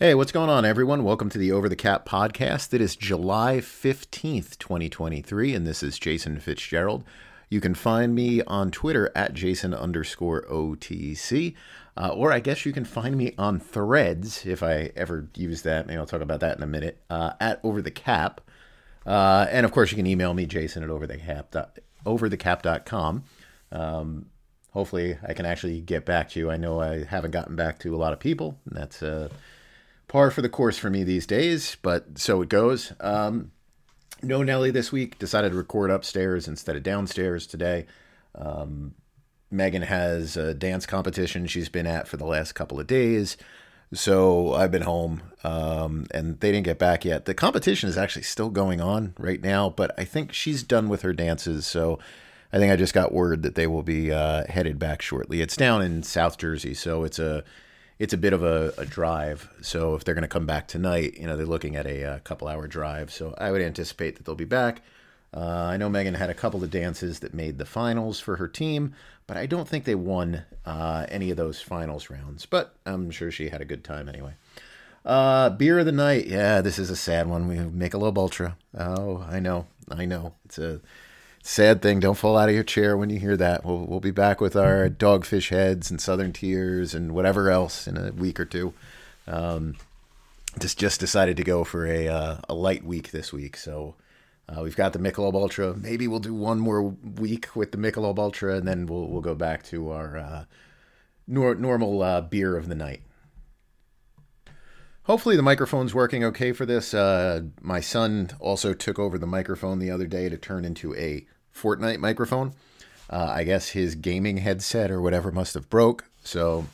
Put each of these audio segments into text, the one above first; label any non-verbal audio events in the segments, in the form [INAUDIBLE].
Hey, what's going on, everyone? Welcome to the Over the Cap podcast. It is July 15th, 2023, and this is Jason Fitzgerald. You can find me on Twitter at Jason underscore OTC, uh, or I guess you can find me on threads if I ever use that. Maybe I'll talk about that in a minute, uh, at Over the Cap. Uh, and of course, you can email me, Jason at overthecap, overthecap.com. Um, hopefully, I can actually get back to you. I know I haven't gotten back to a lot of people, and that's. Par for the course for me these days, but so it goes. Um, no Nelly this week. Decided to record upstairs instead of downstairs today. Um, Megan has a dance competition she's been at for the last couple of days. So I've been home um, and they didn't get back yet. The competition is actually still going on right now, but I think she's done with her dances. So I think I just got word that they will be uh, headed back shortly. It's down in South Jersey, so it's a it's a bit of a, a drive. So if they're going to come back tonight, you know, they're looking at a, a, uh, couple hour drive. So I would anticipate that they'll be back. Uh, I know Megan had a couple of dances that made the finals for her team, but I don't think they won uh, any of those finals rounds. But I'm sure she had a good time anyway. Uh, beer of the night. Yeah, this is a sad one. We make a little Ultra. Oh, I know. I know. It's a sad thing. Don't fall out of your chair when you hear that. We'll we'll be back with our dogfish heads and Southern Tiers and whatever else in a week or two. Um, just just decided to go for a uh, a light week this week, so. Uh, we've got the Michelob Ultra. Maybe we'll do one more week with the Michelob Ultra, and then we'll we'll go back to our uh, nor- normal uh, beer of the night. Hopefully the microphone's working okay for this. Uh, my son also took over the microphone the other day to turn into a Fortnite microphone. Uh, I guess his gaming headset or whatever must have broke. So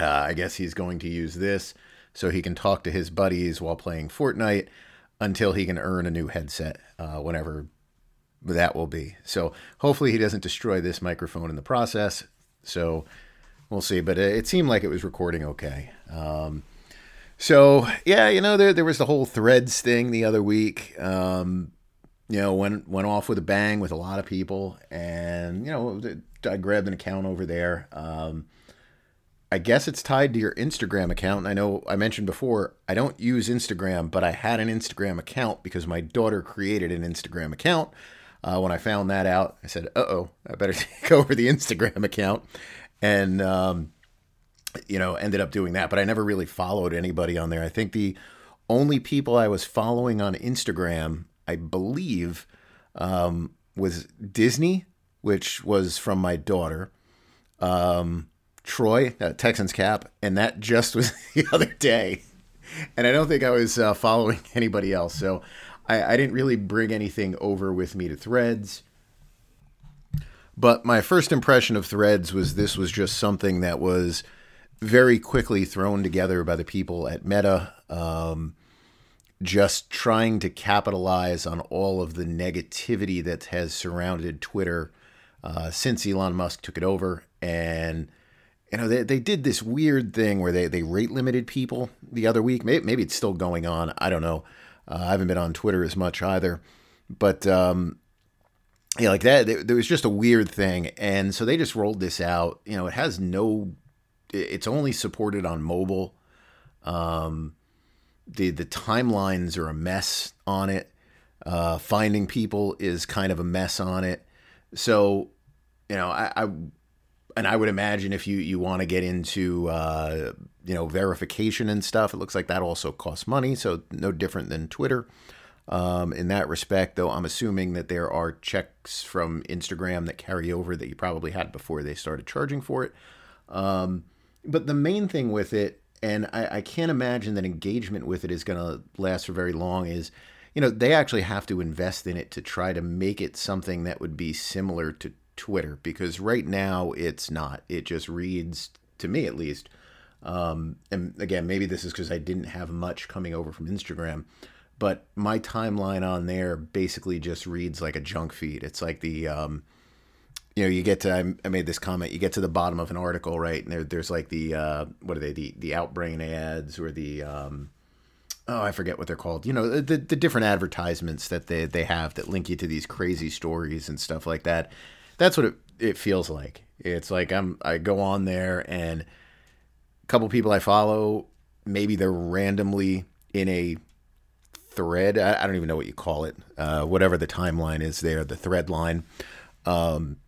uh, I guess he's going to use this so he can talk to his buddies while playing Fortnite until he can earn a new headset, uh, whenever that will be. So hopefully he doesn't destroy this microphone in the process. So we'll see. But it seemed like it was recording okay. Um, so yeah, you know, there there was the whole threads thing the other week. Um, you know, went went off with a bang with a lot of people, and you know, I grabbed an account over there. Um, I guess it's tied to your Instagram account. I know I mentioned before I don't use Instagram, but I had an Instagram account because my daughter created an Instagram account. Uh, when I found that out, I said, "Uh oh, I better [LAUGHS] take over the Instagram account," and um, you know, ended up doing that. But I never really followed anybody on there. I think the only people I was following on Instagram I believe, um, was Disney, which was from my daughter. Um, Troy, uh, Texans cap, and that just was [LAUGHS] the other day. And I don't think I was uh, following [LAUGHS] anybody else. So I, I didn't really bring anything over with me to threads. But my first impression of threads was this was just something that was very quickly thrown together by the people at Meta. Um, just trying to capitalize on all of the negativity that has surrounded Twitter uh, since Elon Musk took it over. And, you know, they, they did this weird thing where they, they rate limited people the other week. Maybe, maybe it's still going on. I don't know. Uh, I haven't been on Twitter as much either. But, um, yeah, like that, there was just a weird thing. And so they just rolled this out. You know, it has no, it's only supported on mobile. Um, the the timelines are a mess on it. Uh, finding people is kind of a mess on it. So, you know, I, I and I would imagine if you you want to get into uh, you know verification and stuff, it looks like that also costs money. So no different than Twitter um, in that respect. Though I'm assuming that there are checks from Instagram that carry over that you probably had before they started charging for it. Um, but the main thing with it and I, I can't imagine that engagement with it is going to last for very long. Is you know they actually have to invest in it to try to make it something that would be similar to Twitter because right now it's not. It just reads to me at least. Um, and again, maybe this is because I didn't have much coming over from Instagram, but my timeline on there basically just reads like a junk feed. It's like the um, you know, you get to I made this comment. You get to the bottom of an article, right? And there, there's like the uh, what are they? The the Outbrain ads or the um, oh, I forget what they're called. You know, the the different advertisements that they they have that link you to these crazy stories and stuff like that. That's what it it feels like. It's like I'm I go on there and a couple people I follow maybe they're randomly in a thread. I, I don't even know what you call it. Uh, whatever the timeline is there, the thread line. Um,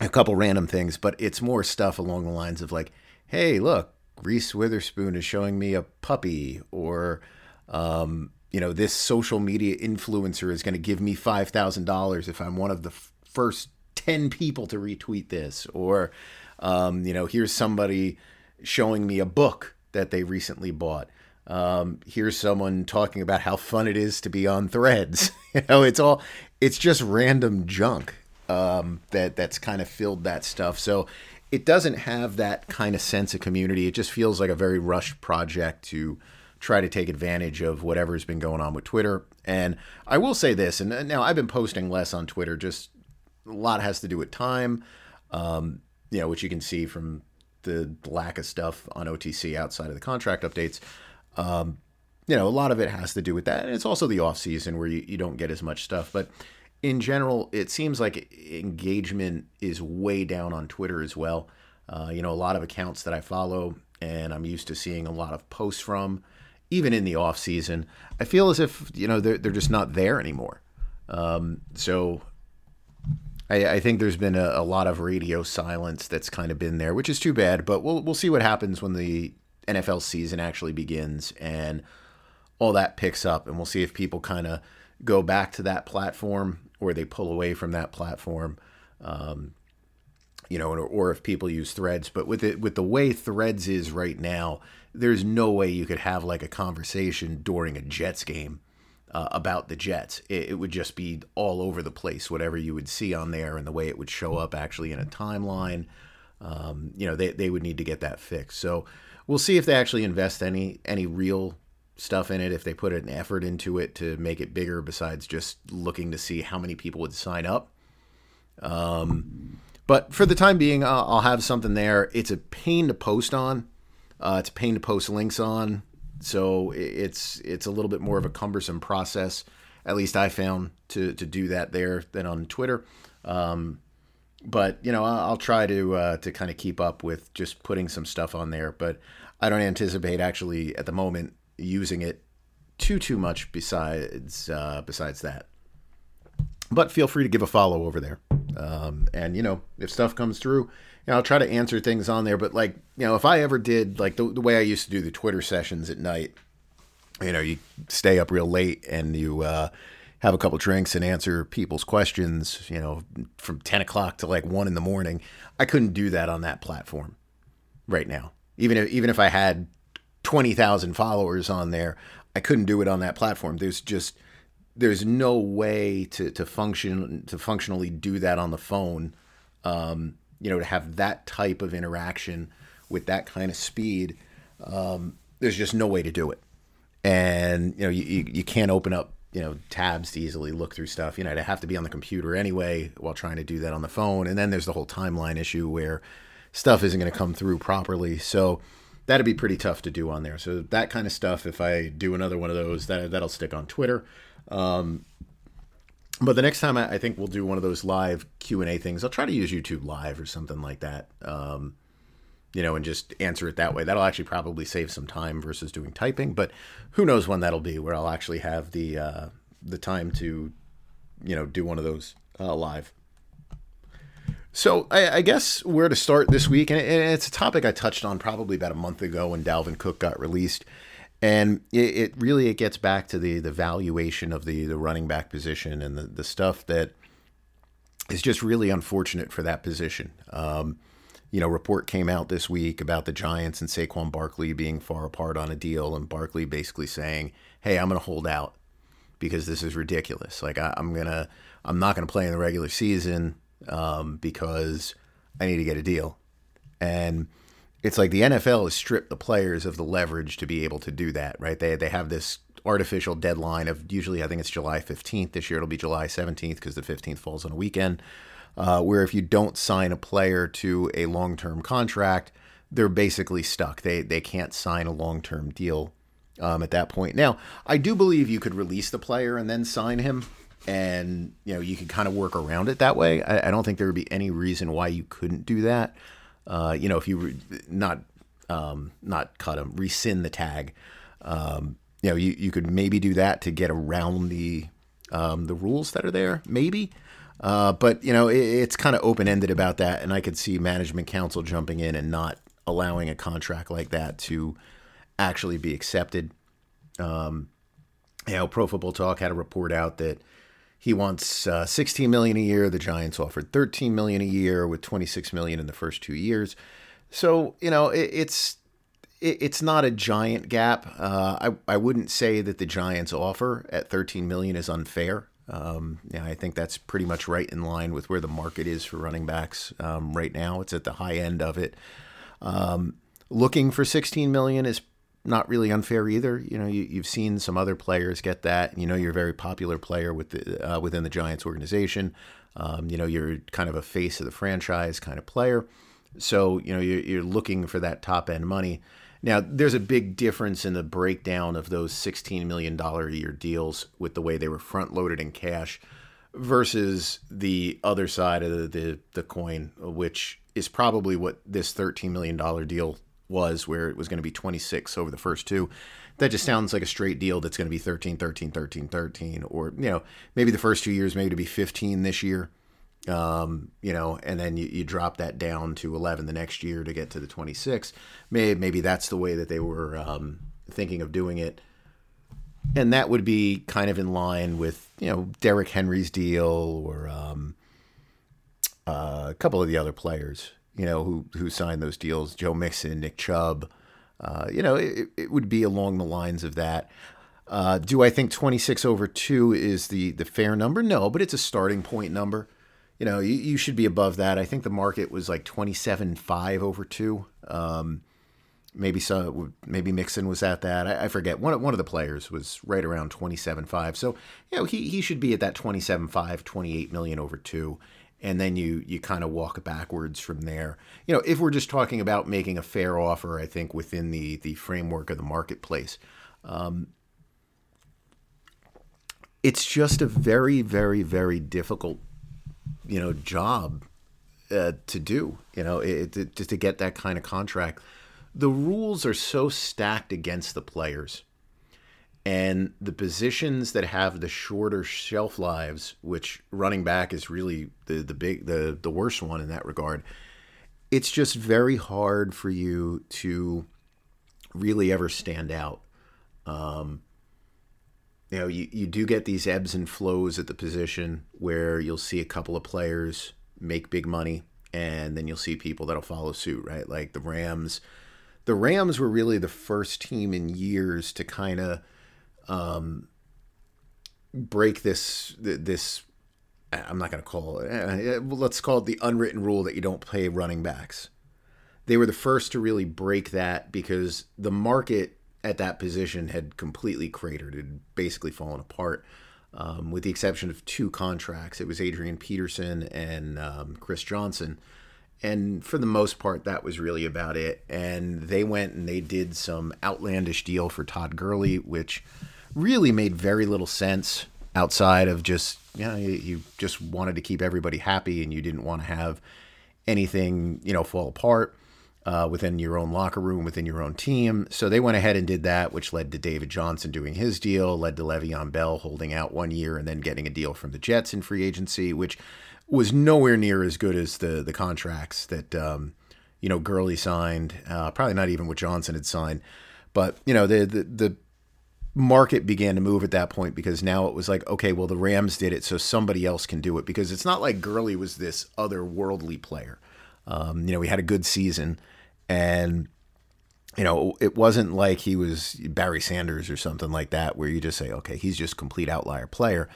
a couple random things, but it's more stuff along the lines of like, hey, look, Reese Witherspoon is showing me a puppy, or, um, you know, this social media influencer is going to give me $5,000 if I'm one of the f- first 10 people to retweet this, or, um, you know, here's somebody showing me a book that they recently bought. Um, here's someone talking about how fun it is to be on threads. [LAUGHS] you know, it's all, it's just random junk um, that that's kind of filled that stuff. So it doesn't have that kind of sense of community. It just feels like a very rushed project to try to take advantage of whatever's been going on with Twitter. And I will say this, and now I've been posting less on Twitter. Just a lot has to do with time, um, you know, which you can see from the lack of stuff on OTC outside of the contract updates. Um, you know, a lot of it has to do with that. And it's also the off season where you, you don't get as much stuff. But in general, it seems like engagement is way down on Twitter as well. Uh, you know, a lot of accounts that I follow and I'm used to seeing a lot of posts from, even in the off season, I feel as if you know they're they're just not there anymore. Um, so I, I, think there's been a, a, lot of radio silence that's kind of been there, which is too bad. But we'll we'll see what happens when the NFL season actually begins and all that picks up, and we'll see if people kind of go back to that platform or they pull away from that platform. Um, you know, or, or if people use Threads, but with it with the way Threads is right now, there's no way you could have like a conversation during a Jets game uh, about the Jets. It, it, would just be all over the place, whatever you would see on there, and the way it would show up actually in a timeline. Um, you know, they they would need to get that fixed. So we'll see if they actually invest any any real stuff in it, if they put an effort into it to make it bigger, besides just looking to see how many people would sign up. Um, but for the time being, I'll, I'll have something there. It's a pain to post on. Uh, it's a pain to post links on. So it's it's a little bit more of a cumbersome process. At least I found to to do that there than on Twitter. Um, but you know, I'll, try to uh, to kind of keep up with just putting some stuff on there. But I don't anticipate actually at the moment using it too too much besides uh, besides that. But feel free to give a follow over there. Um, and you know, if stuff comes through, you know, I'll try to answer things on there. But like, you know, if I ever did like the, the way I used to do the Twitter sessions at night, you know, you stay up real late and you uh, have a couple drinks and answer people's questions. You know, from ten o'clock to like one in the morning. I couldn't do that on that platform right now. Even if even if I had 20,000 followers on there. I couldn't do it on that platform. There's just there's no way to to function to functionally do that on the phone. Um, you know, to have that type of interaction with that kind of speed, um, there's just no way to do it. And you know, you, you, you can't open up you know tabs to easily look through stuff. You know, to have to be on the computer anyway while trying to do that on the phone. And then there's the whole timeline issue where stuff isn't going to come through properly. So that'd be pretty tough to do on there. So that kind of stuff, if I do another one of those, that that'll stick on Twitter. Um, but the next time I, I, think we'll do one of those live Q and A things. I'll try to use YouTube Live or something like that. Um, you know, and just answer it that way. That'll actually probably save some time versus doing typing. But who knows when that'll be, where I'll actually have the uh, the time to, you know, do one of those uh, live. So I, I, guess where to start this week, and it's a topic I touched on probably about a month ago when Dalvin Cook got released, and it, it really it gets back to the the valuation of the the running back position and the the stuff that is just really unfortunate for that position. Um, you know, report came out this week about the Giants and Saquon Barkley being far apart on a deal, and Barkley basically saying, "Hey, I'm going to hold out because this is ridiculous. Like I, I'm gonna, I'm not going to play in the regular season." Um, because I need to get a deal. And it's like the NFL has stripped the players of the leverage to be able to do that, right? They, they have this artificial deadline of usually, I think it's July 15th. This year it'll be July 17th because the 15th falls on a weekend. Uh, where if you don't sign a player to a long term contract, they're basically stuck. They, they can't sign a long term deal um, at that point. Now, I do believe you could release the player and then sign him and you know you could kind of work around it that way. I, I, don't think there would be any reason why you couldn't do that. Uh, you know, if you were not um, not cut him, rescind the tag. Um, you know, you, you could maybe do that to get around the um, the rules that are there, maybe. Uh, but you know, it, it's kind of open ended about that, and I could see management council jumping in and not allowing a contract like that to actually be accepted. Um, you know, Pro Football Talk had a report out that he wants uh, 16 million a year. The Giants offered 13 million a year, with 26 million in the first two years. So you know, it, it's it, it's not a giant gap. Uh, I I wouldn't say that the Giants offer at 13 million is unfair. Um, yeah, I think that's pretty much right in line with where the market is for running backs um, right now. It's at the high end of it. Um, looking for 16 million is not really unfair either. You know, you, have seen some other players get that. You know, you're a very popular player with the, uh, within the Giants organization. Um, you know, you're kind of a face of the franchise kind of player. So, you know, you're, you're looking for that top end money. Now, there's a big difference in the breakdown of those $16 million a year deals with the way they were front loaded in cash versus the other side of the, the, the, coin, which is probably what this $13 million deal was, where it was going to be 26 over the first two. That just sounds like a straight deal that's going to be 13, 13, 13, 13, or, you know, maybe the first two years, maybe to be 15 this year um, you know, and then you, you drop that down to 11 the next year to get to the 26. Maybe, maybe that's the way that they were um, thinking of doing it. And that would be kind of in line with, you know, Derrick Henry's deal or um, uh, a couple of the other players, you know, who, who signed those deals, Joe Mixon, Nick Chubb. Uh, you know, it, it would be along the lines of that. Uh, do I think 26 over 2 is the, the fair number? No, but it's a starting point number you know, you, you should be above that. I think the market was like 27.5 over two. Um, maybe so, maybe Mixon was at that. I, I, forget. One, one of the players was right around 27.5. So, you know, he, he should be at that 27.5, 28 million over two. And then you, you kind of walk backwards from there. You know, if we're just talking about making a fair offer, I think within the, the framework of the marketplace, um, it's just a very, very, very difficult you know job uh, to do. You know, it, to get that kind of contract. The rules are so stacked against the players, and the positions that have the shorter shelf lives, which running back is really the the big the the worst one in that regard. It's just very hard for you to really ever stand out. Um, you know, you, you do get these ebbs and flows at the position where you'll see a couple of players make big money and then you'll see people that'll follow suit, right? Like the Rams. The Rams were really the first team in years to kind of um, break this this I'm not going to call it. Uh, let's call it the unwritten rule that you don't pay running backs. They were the first to really break that because the market at that position had completely cratered, It had basically fallen apart. Um, with the exception of two contracts, it was Adrian Peterson and um, Chris Johnson. And for the most part, that was really about it. And they went and they did some outlandish deal for Todd Gurley, which really made very little sense outside of just, you know, you, you just wanted to keep everybody happy and you didn't want to have anything, you know, fall apart uh, within your own locker room, within your own team. So they went ahead and did that, which led to David Johnson doing his deal, led to Le'Veon Bell holding out one year and then getting a deal from the Jets in free agency, which was nowhere near as good as the the contracts that um, you know Gurley signed. Uh, probably not even what Johnson had signed, but you know the the, the market began to move at that point because now it was like, okay, well, the Rams did it, so somebody else can do it because it's not like Gurley was this otherworldly player. Um, you know, he had a good season, and you know, it wasn't like he was Barry Sanders or something like that, where you just say, okay, he's just complete outlier player.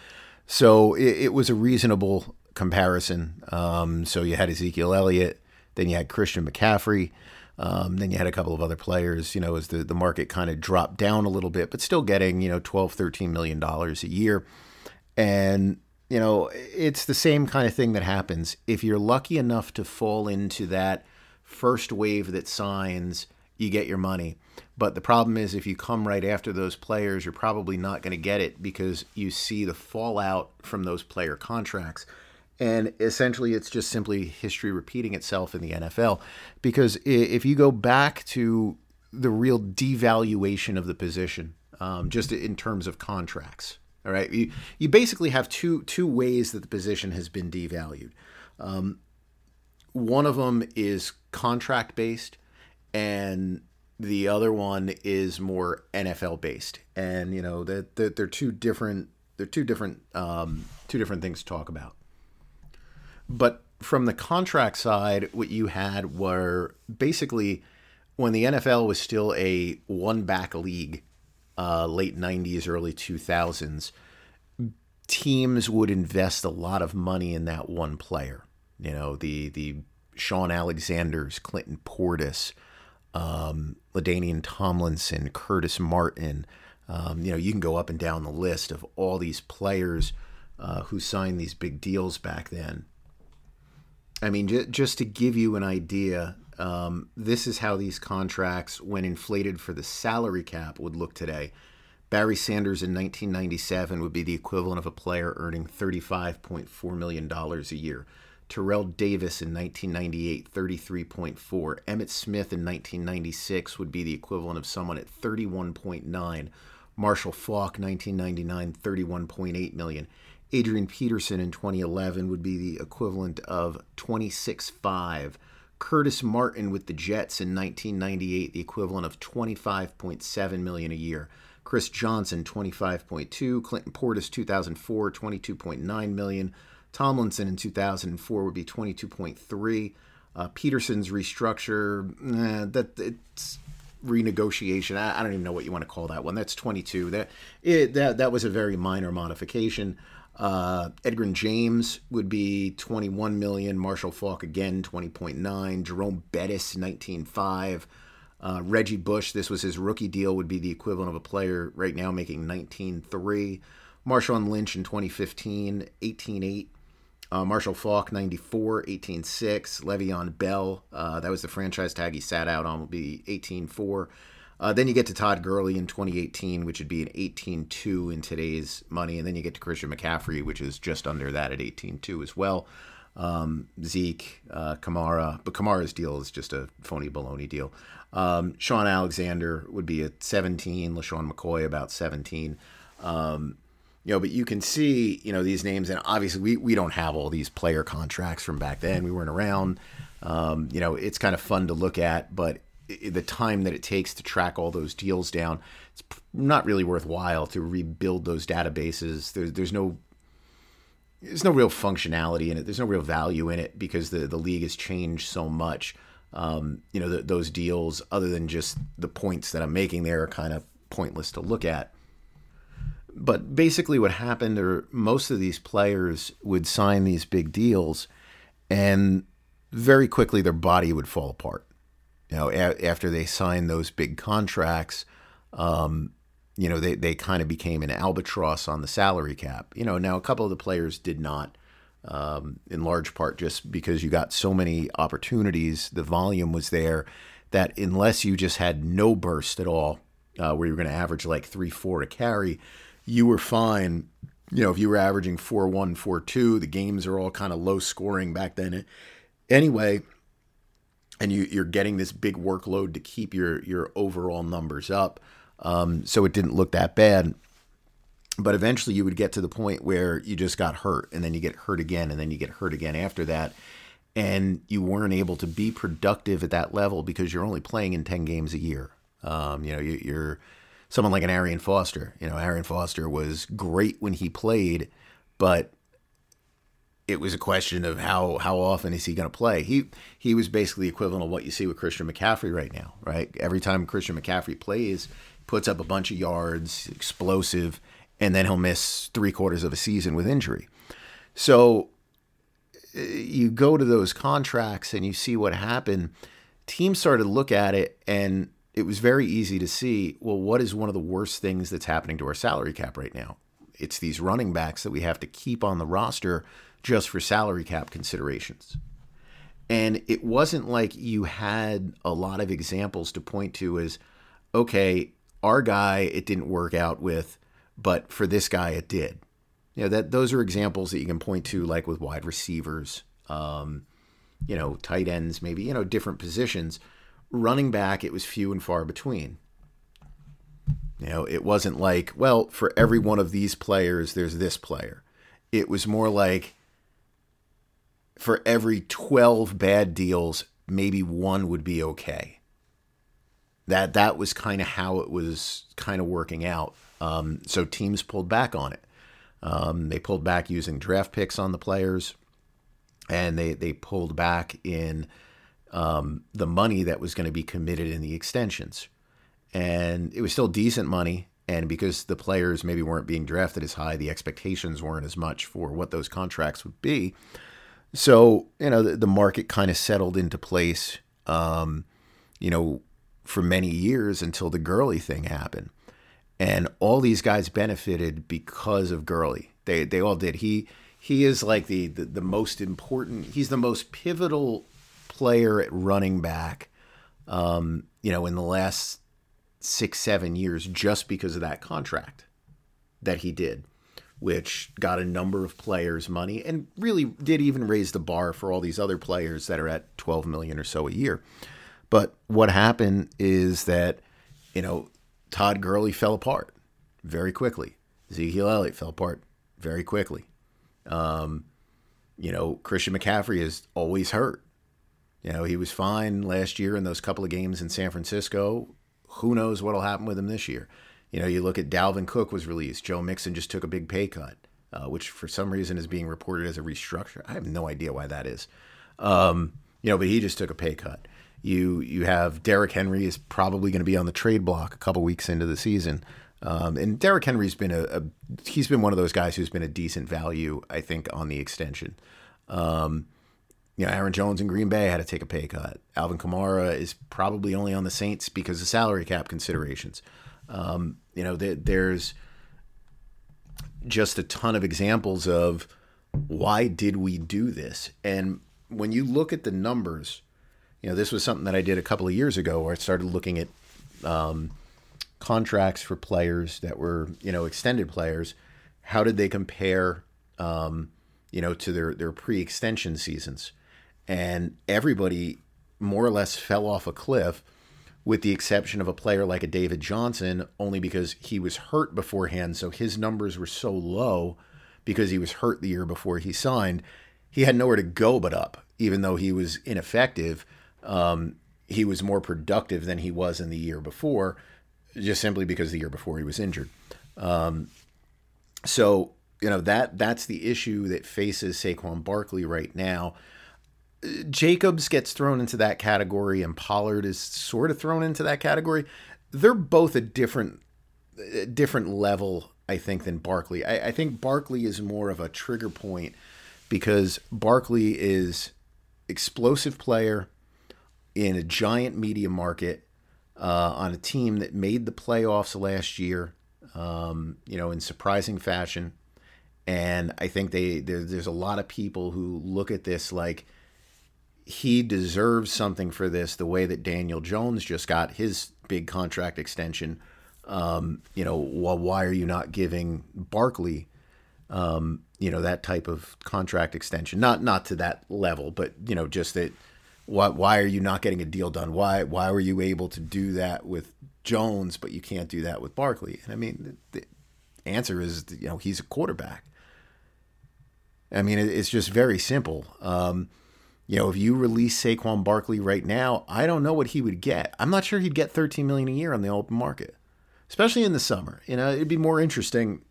So it, it was a reasonable comparison. Um, so you had Ezekiel Elliott, then you had Christian McCaffrey. Um, then you had a couple of other players, you know, as the, the market kind of dropped down a little bit, but still getting, you know, 12, 13 million dollars a year. And you know, it's the same kind of thing that happens. If you're lucky enough to fall into that first wave that signs, you get your money. But the problem is, if you come right after those players, you're probably not going to get it because you see the fallout from those player contracts. And essentially, it's just simply history repeating itself in the NFL. Because if you go back to the real devaluation of the position, um, just in terms of contracts, all right, you, you basically have two two ways that the position has been devalued. Um, one of them is contract based, and the other one is more NFL based. And you know that the, they're two different they're two different um, two different things to talk about. But from the contract side, what you had were basically when the NFL was still a one back league, uh, late 90s, early 2000s, teams would invest a lot of money in that one player. You know, the, the Shaun Alexanders, Clinton Portis, um, LaDainian Tomlinson, Curtis Martin. Um, you know, you can go up and down the list of all these players uh, who signed these big deals back then. I mean, j- just to give you an idea, um, this is how these contracts, when inflated for the salary cap, would look today. Barry Sanders in 1997 would be the equivalent of a player earning $35.4 million a year. Terrell Davis in 1998, 33.4. Emmitt Smith in 1996 would be the equivalent of someone at 31.9. Marshall Faulk, 1999, 31.8 million. Adrian Peterson in 2011 would be the equivalent of 26.5. Curtis Martin with the Jets in 1998, the equivalent of 25.7 million a year. Chris Johnson, 25.2. Clinton Portis, 2004, 22.9 million. Tomlinson in 2004 would be 22.3. Uh, Peterson's restructure, that it's renegotiation. I, I, don't even know what you want to call that one. That's 22. That it, that that was a very minor modification. Uh, Edgerrin James would be 21 million. Marshall Faulk again 20.9. Jerome Bettis 19.5. Uh, Reggie Bush, this was his rookie deal, would be the equivalent of a player right now making 19.3. Marshawn Lynch in 2015 18.8. Uh, Marshall Faulk 94 18.6. Le'Veon Bell, uh, that was the franchise tag he sat out on, will be 18.4. Uh, then you get to Todd Gurley in 2018, which would be an 18-2 in today's money, and then you get to Christian McCaffrey, which is just under that at 18-2 as well. Um, Zeke, uh, Kamara, but Kamara's deal is just a phony baloney deal. Um, Shaun Alexander would be at 17, LeSean McCoy about 17. Um, you know, but you can see, you know, these names, and obviously we, we don't have all these player contracts from back then. We weren't around. Um, you know, it's kind of fun to look at, but the time that it takes to track all those deals down, it's not really worthwhile to rebuild those databases. There's there's no there's no real functionality in it. There's no real value in it because the the league has changed so much. Um, you know, the, those deals, other than just the points that I'm making there, are kind of pointless to look at. But basically, what happened, or most of these players would sign these big deals, and very quickly their body would fall apart you know, a- after they signed those big contracts, um, you know, they, they kind of became an albatross on the salary cap. You know, now a couple of the players did not, um, in large part just because you got so many opportunities, the volume was there that unless you just had no burst at all, uh, where you're going to average like three, four a carry, you were fine. You know, if you were averaging four one, four two, the games are all kind of low scoring back then. Anyway, and you, you're getting this big workload to keep your your overall numbers up. Um, so it didn't look that bad. But eventually, you would get to the point where you just got hurt, and then you get hurt again, and then you get hurt again after that, and you weren't able to be productive at that level because you're only playing in ten games a year. Um, you know, you, you're someone like an Arian Foster. You know, Arian Foster was great when he played, but it was a question of how how often is he going to play. He he was basically equivalent of what you see with Christian McCaffrey right now, right? Every time Christian McCaffrey plays, puts up a bunch of yards, explosive, and then he'll miss three quarters of a season with injury. So uh, you go to those contracts and you see what happened. Teams started to look at it and it was very easy to see, well, what is one of the worst things that's happening to our salary cap right now? It's these running backs that we have to keep on the roster just for salary cap considerations. And it wasn't like you had a lot of examples to point to as, okay, our guy, it didn't work out with, but for this guy, it did. You know that those are examples that you can point to, like with wide receivers, um, you know, tight ends, maybe you know different positions. Running back, it was few and far between. You know, it wasn't like, well, for every one of these players, there's this player. It was more like for every 12 bad deals, maybe one would be okay. That that was kind of how it was kind of working out. Um, so teams pulled back on it. Um, they pulled back using draft picks on the players, and they they pulled back in um, the money that was going to be committed in the extensions, and it was still decent money. And because the players maybe weren't being drafted as high, the expectations weren't as much for what those contracts would be. So you know the, the market kind of settled into place. Um, you know, for many years until the Gurley thing happened, and all these guys benefited because of Gurley. They they all did. He he is like the, the, the most important. He's the most pivotal player at running back. Um, you know, in the last six seven years, just because of that contract that he did which got a number of players money and really did even raise the bar for all these other players that are at 12 million or so a year. But what happened is that, you know, Todd Gurley fell apart very quickly. Ezekiel Elliott fell apart very quickly. Um, you know, Christian McCaffrey is always hurt. You know, he was fine last year in those couple of games in San Francisco. Who knows what'll happen with him this year? You know, you look at Dalvin Cook was released. Joe Mixon just took a big pay cut, uh, which for some reason is being reported as a restructure. I have no idea why that is. Um, you know, but he just took a pay cut. You you have Derrick Henry is probably going to be on the trade block a couple weeks into the season. Um, and Derrick Henry's been a, a, he's been one of those guys who's been a decent value, I think, on the extension. Um, you know, Aaron Jones in Green Bay had to take a pay cut. Alvin Kamara is probably only on the Saints because of salary cap considerations. Um, you know, th- there's just a ton of examples of why did we do this? And when you look at the numbers, you know, this was something that I did a couple of years ago where I started looking at um, contracts for players that were, you know, extended players. How did they compare, um, you know, to their, their pre extension seasons? And everybody more or less fell off a cliff with the exception of a player like a David Johnson, only because he was hurt beforehand. So his numbers were so low because he was hurt the year before he signed. He had nowhere to go but up, even though he was ineffective. Um, he was more productive than he was in the year before, just simply because the year before he was injured. Um, so you know that that's the issue that faces Saquon Barkley right now. Jacobs gets thrown into that category and Pollard is sort of thrown into that category. They're both a different a different level, I think, than Barkley. I, I think Barkley is more of a trigger point because Barkley is explosive player in a giant media market uh, on a team that made the playoffs last year, um, you know, in surprising fashion. And I think they there, there's a lot of people who look at this like he deserves something for this the way that Daniel Jones just got his big contract extension. Um, you know, well, why are you not giving Barkley, um, you know, that type of contract extension? Not not to that level, but you know, just that. Why why are you not getting a deal done? Why why were you able to do that with Jones, but you can't do that with Barkley? And I mean, the answer is you know he's a quarterback. I mean, it's just very simple. Um, you know, if you release Saquon Barkley right now, I don't know what he would get. I'm not sure he'd get 13 million a year on the open market, especially in the summer. You know, it'd be more interesting,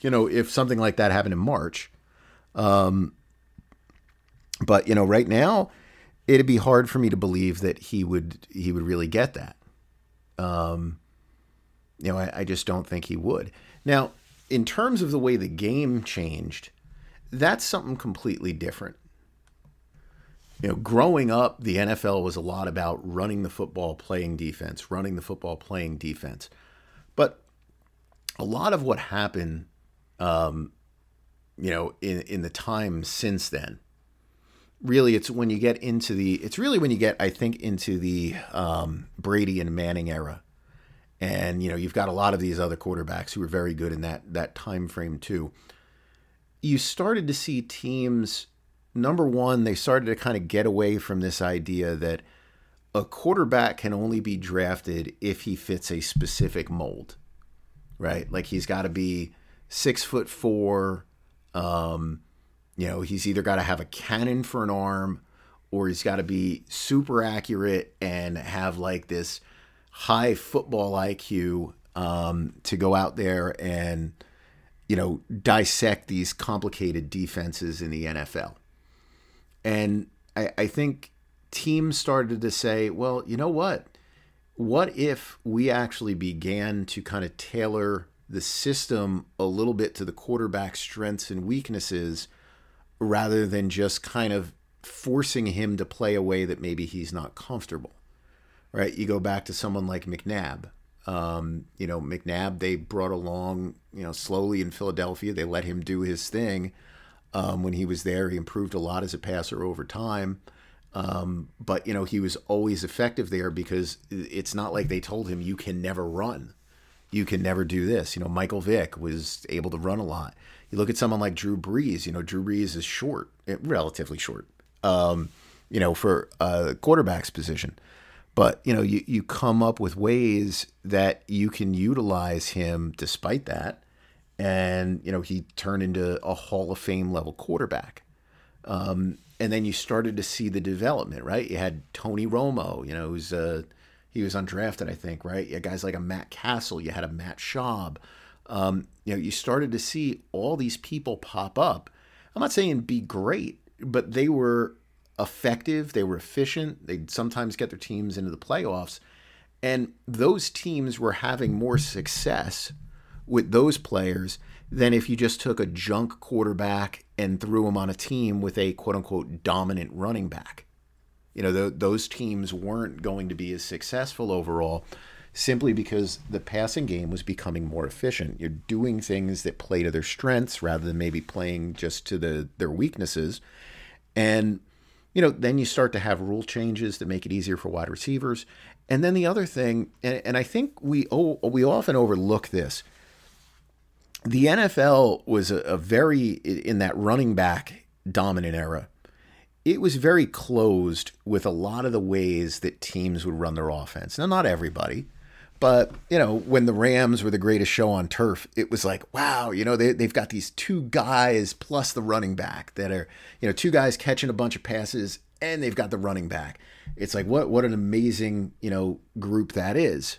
you know, if something like that happened in March. Um, but you know, right now, it'd be hard for me to believe that he would he would really get that. Um, you know, I, I just don't think he would. Now, in terms of the way the game changed, that's something completely different you know, growing up, the NFL was a lot about running the football, playing defense, running the football, playing defense. But a lot of what happened, um, you know, in in the time since then, really, it's when you get into the, it's really when you get, I think, into the um, Brady and Manning era, and you know, you've got a lot of these other quarterbacks who were very good in that that time frame too you started to see teams number one, they started to kind of get away from this idea that a quarterback can only be drafted if he fits a specific mold, right? Like he's got to be six foot four. Um, you know, he's either got to have a cannon for an arm or he's got to be super accurate and have like this high football IQ um, to go out there and, you know, dissect these complicated defenses in the NFL. And I, I think teams started to say, well, you know what? What if we actually began to kind of tailor the system a little bit to the quarterback's strengths and weaknesses rather than just kind of forcing him to play a way that maybe he's not comfortable? Right? You go back to someone like McNabb. Um, you know, McNabb, they brought along, you know, slowly in Philadelphia. They let him do his thing um, when he was there. He improved a lot as a passer over time. Um, but you know he was always effective there because it's not like they told him you can never run, you can never do this. You know Michael Vick was able to run a lot. You look at someone like Drew Brees. You know Drew Brees is short, eh, relatively short. Um, you know for a quarterback's position, but you know you you come up with ways that you can utilize him despite that and you know he turned into a Hall of Fame level quarterback. Um, and then you started to see the development, right? You had Tony Romo, you know, who's uh, he was undrafted, I think, right? You had guys like a Matt Cassel, you had a Matt Schaub. Um, you know, you started to see all these people pop up. I'm not saying be great, but they were effective, they were efficient, they'd sometimes get their teams into the playoffs. And those teams were having more success with those players than if you just took a junk quarterback and threw him on a team with a quote unquote dominant running back. You know, the, those teams weren't going to be as successful overall simply because the passing game was becoming more efficient. You're doing things that play to their strengths rather than maybe playing just to the their weaknesses. And you know, then you start to have rule changes that make it easier for wide receivers. And then the other thing, and, and I think we oh, we often overlook this the NFL was a, a, very in that running back dominant era. It was very closed with a lot of the ways that teams would run their offense. Now, not everybody, but you know, when the Rams were the greatest show on turf, it was like, wow, you know, they, they've got these two guys plus the running back that are, you know, two guys catching a bunch of passes, and they've got the running back. It's like what what an amazing you know group that is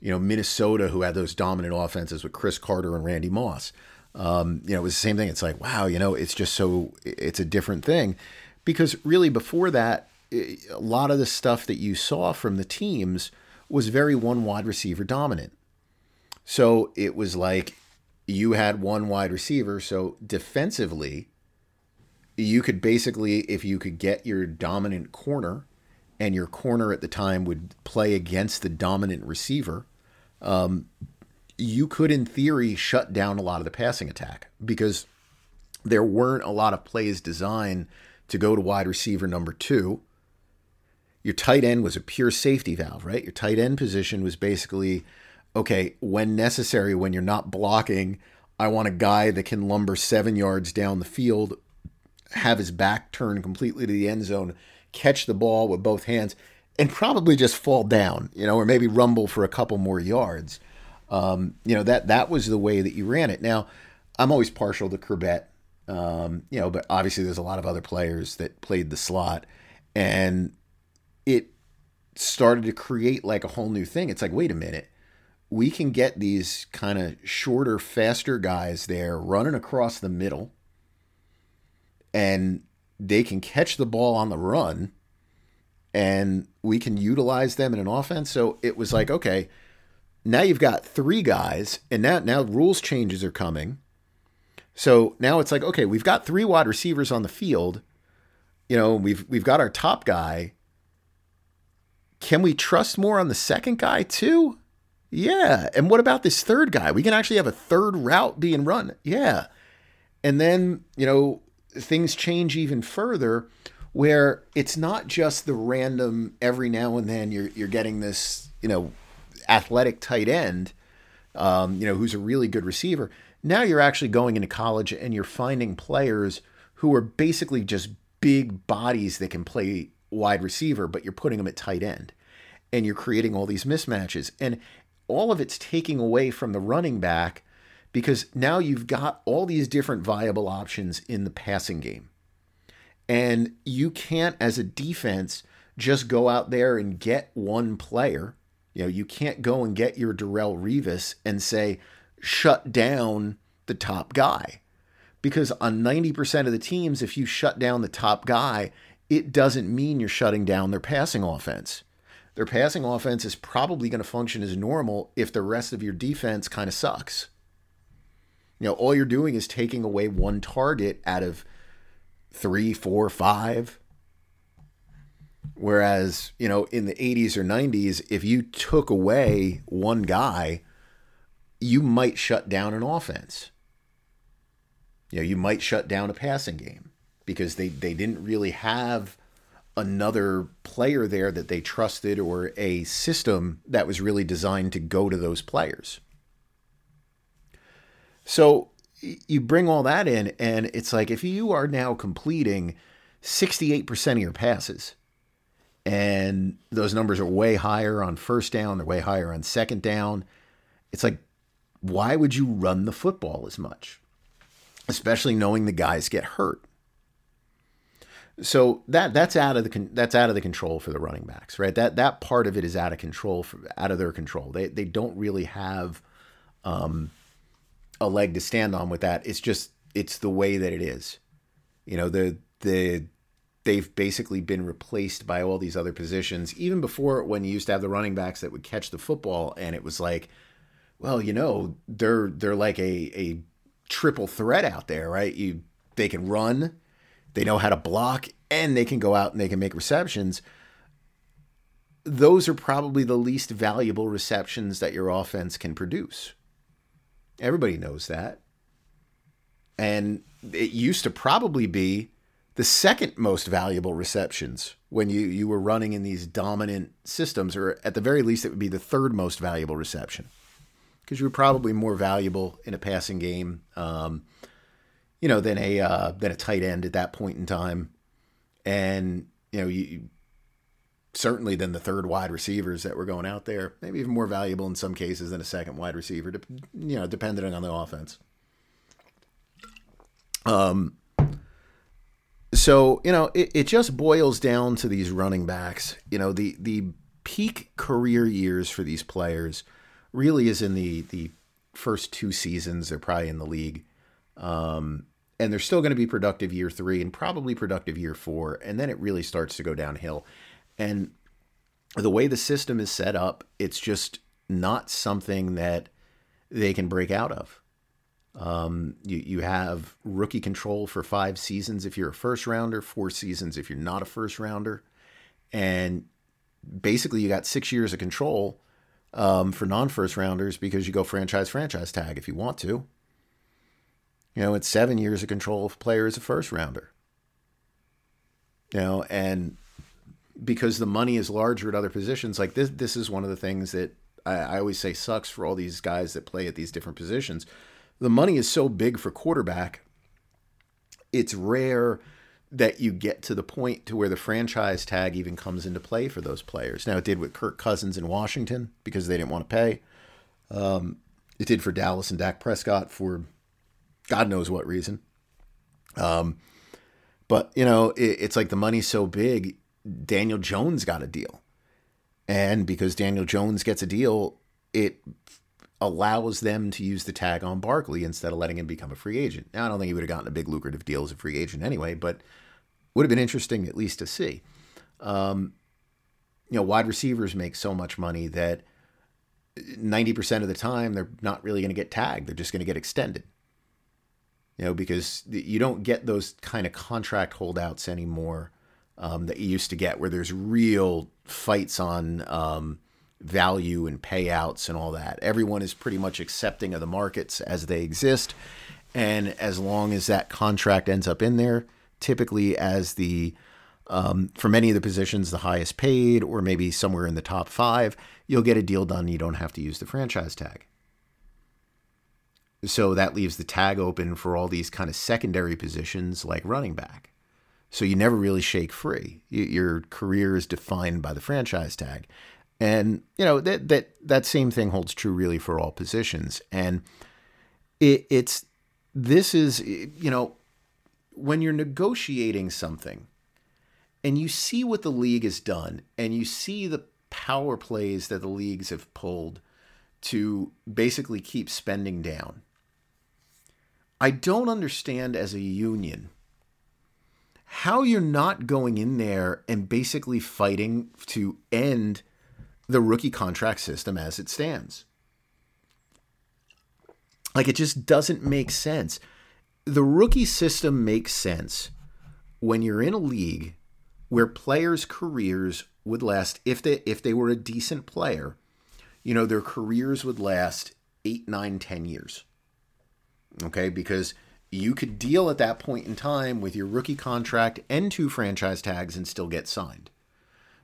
you know, Minnesota, who had those dominant offenses with Cris Carter and Randy Moss. Um, you know, it was the same thing. It's like, wow, you know, it's just so, it's a different thing. Because really, before that, a lot of the stuff that you saw from the teams was very one wide receiver dominant. So it was like you had one wide receiver. So defensively, you could basically, if you could get your dominant corner, and your corner at the time would play against the dominant receiver, um, you could, in theory, shut down a lot of the passing attack because there weren't a lot of plays designed to go to wide receiver number two. Your tight end was a pure safety valve, right? Your tight end position was basically okay, when necessary, when you're not blocking, I want a guy that can lumber seven yards down the field, have his back turned completely to the end zone, catch the ball with both hands, and probably just fall down, you know, or maybe rumble for a couple more yards. Um, you know, that that was the way that you ran it. Now, I'm always partial to Chrebet, um, you know, but obviously there's a lot of other players that played the slot, and it started to create like a whole new thing. It's like, wait a minute, we can get these kind of shorter, faster guys there running across the middle, and they can catch the ball on the run and we can utilize them in an offense. So it was like, okay, now you've got three guys, and now now rules changes are coming. So now it's like, okay, we've got three wide receivers on the field. You know, we've we've got our top guy. Can we trust more on the second guy too? Yeah. And what about this third guy? We can actually have a third route being run. Yeah. And then, you know, things change even further where it's not just the random every now and then you're you're getting this you know athletic tight end um, you know who's a really good receiver Now you're actually going into college and you're finding players who are basically just big bodies that can play wide receiver, but you're putting them at tight end. And you're creating all these mismatches. And all of it's taking away from the running back because now you've got all these different viable options in the passing game. And you can't, as a defense, just go out there and get one player. You know, you can't go and get your Darrelle Revis and say, shut down the top guy. Because on 90% of the teams, if you shut down the top guy, it doesn't mean you're shutting down their passing offense. Their passing offense is probably going to function as normal if the rest of your defense kind of sucks. You know, all you're doing is taking away one target out of three, four, five. Whereas, you know, in the 80s or 90s, if you took away one guy, you might shut down an offense. You know, you might shut down a passing game because they, they didn't really have another player there that they trusted or a system that was really designed to go to those players. So you bring all that in, and it's like if you are now completing 68% of your passes, and those numbers are way higher on first down, they're way higher on second down. It's like, why would you run the football as much? Especially knowing the guys get hurt. So that that's out of the that's out of the control for the running backs, right? That that part of it is out of control, for, out of their control. They they don't really have um, a leg to stand on with that. It's just it's the way that it is. You know, the the they've basically been replaced by all these other positions. Even before when you used to have the running backs that would catch the football and it was like, well, you know, they're they're like a a triple threat out there, right? You they can run, they know how to block, and they can go out and they can make receptions. Those are probably the least valuable receptions that your offense can produce. Everybody knows that. And it used to probably be the second most valuable receptions when you, you were running in these dominant systems, or at the very least, it would be the third most valuable reception because you were probably more valuable in a passing game, um, you know, than a uh, than a tight end at that point in time, and you know, you certainly than the third wide receivers that were going out there. Maybe even more valuable in some cases than a second wide receiver, you know, depending on the offense. Um, so you know, it, it just boils down to these running backs. You know, the the peak career years for these players really is in the the first two seasons. They're probably in the league. Um, and they're still going to be productive year three and probably productive year four. And then it really starts to go downhill. And the way the system is set up, it's just not something that they can break out of. Um, you, you have rookie control for five seasons if you're a first rounder, four seasons if you're not a first rounder. And basically, you got six years of control um, for non first rounders because you go franchise, franchise tag if you want to. You know, it's seven years of control of player is a first rounder. You know, and because the money is larger at other positions. Like this, this is one of the things that I, I always say sucks for all these guys that play at these different positions. The money is so big for quarterback. It's rare that you get to the point to where the franchise tag even comes into play for those players. Now it did with Kirk Cousins in Washington because they didn't want to pay. Um, it did for Dallas and Dak Prescott for God knows what reason. Um, but you know, it, it's like the money's so big, Daniel Jones got a deal. And because Daniel Jones gets a deal, it allows them to use the tag on Barkley instead of letting him become a free agent. Now, I don't think he would have gotten a big lucrative deal as a free agent anyway, but would have been interesting at least to see. Um, you know, wide receivers make so much money that 90% of the time they're not really going to get tagged. They're just going to get extended. You know, because you don't get those kind of contract holdouts anymore um, that you used to get, where there's real fights on um, value and payouts and all that. Everyone is pretty much accepting of the markets as they exist. And as long as that contract ends up in there, typically as the um, for many of the positions, the highest paid, or maybe somewhere in the top five, you'll get a deal done. You don't have to use the franchise tag. So that leaves the tag open for all these kind of secondary positions like running back. So you never really shake free. Your career is defined by the franchise tag. And you know that that that same thing holds true really for all positions. And it, it's this is you know when you're negotiating something and you see what the league has done and you see the power plays that the leagues have pulled to basically keep spending down. I don't understand as a union how you're not going in there and basically fighting to end the rookie contract system as it stands. Like it just doesn't make sense. The rookie system makes sense when you're in a league where players' careers would last if they if they were a decent player, you know, their careers would last eight, nine, ten years. Okay, because you could deal at that point in time with your rookie contract and two franchise tags and still get signed.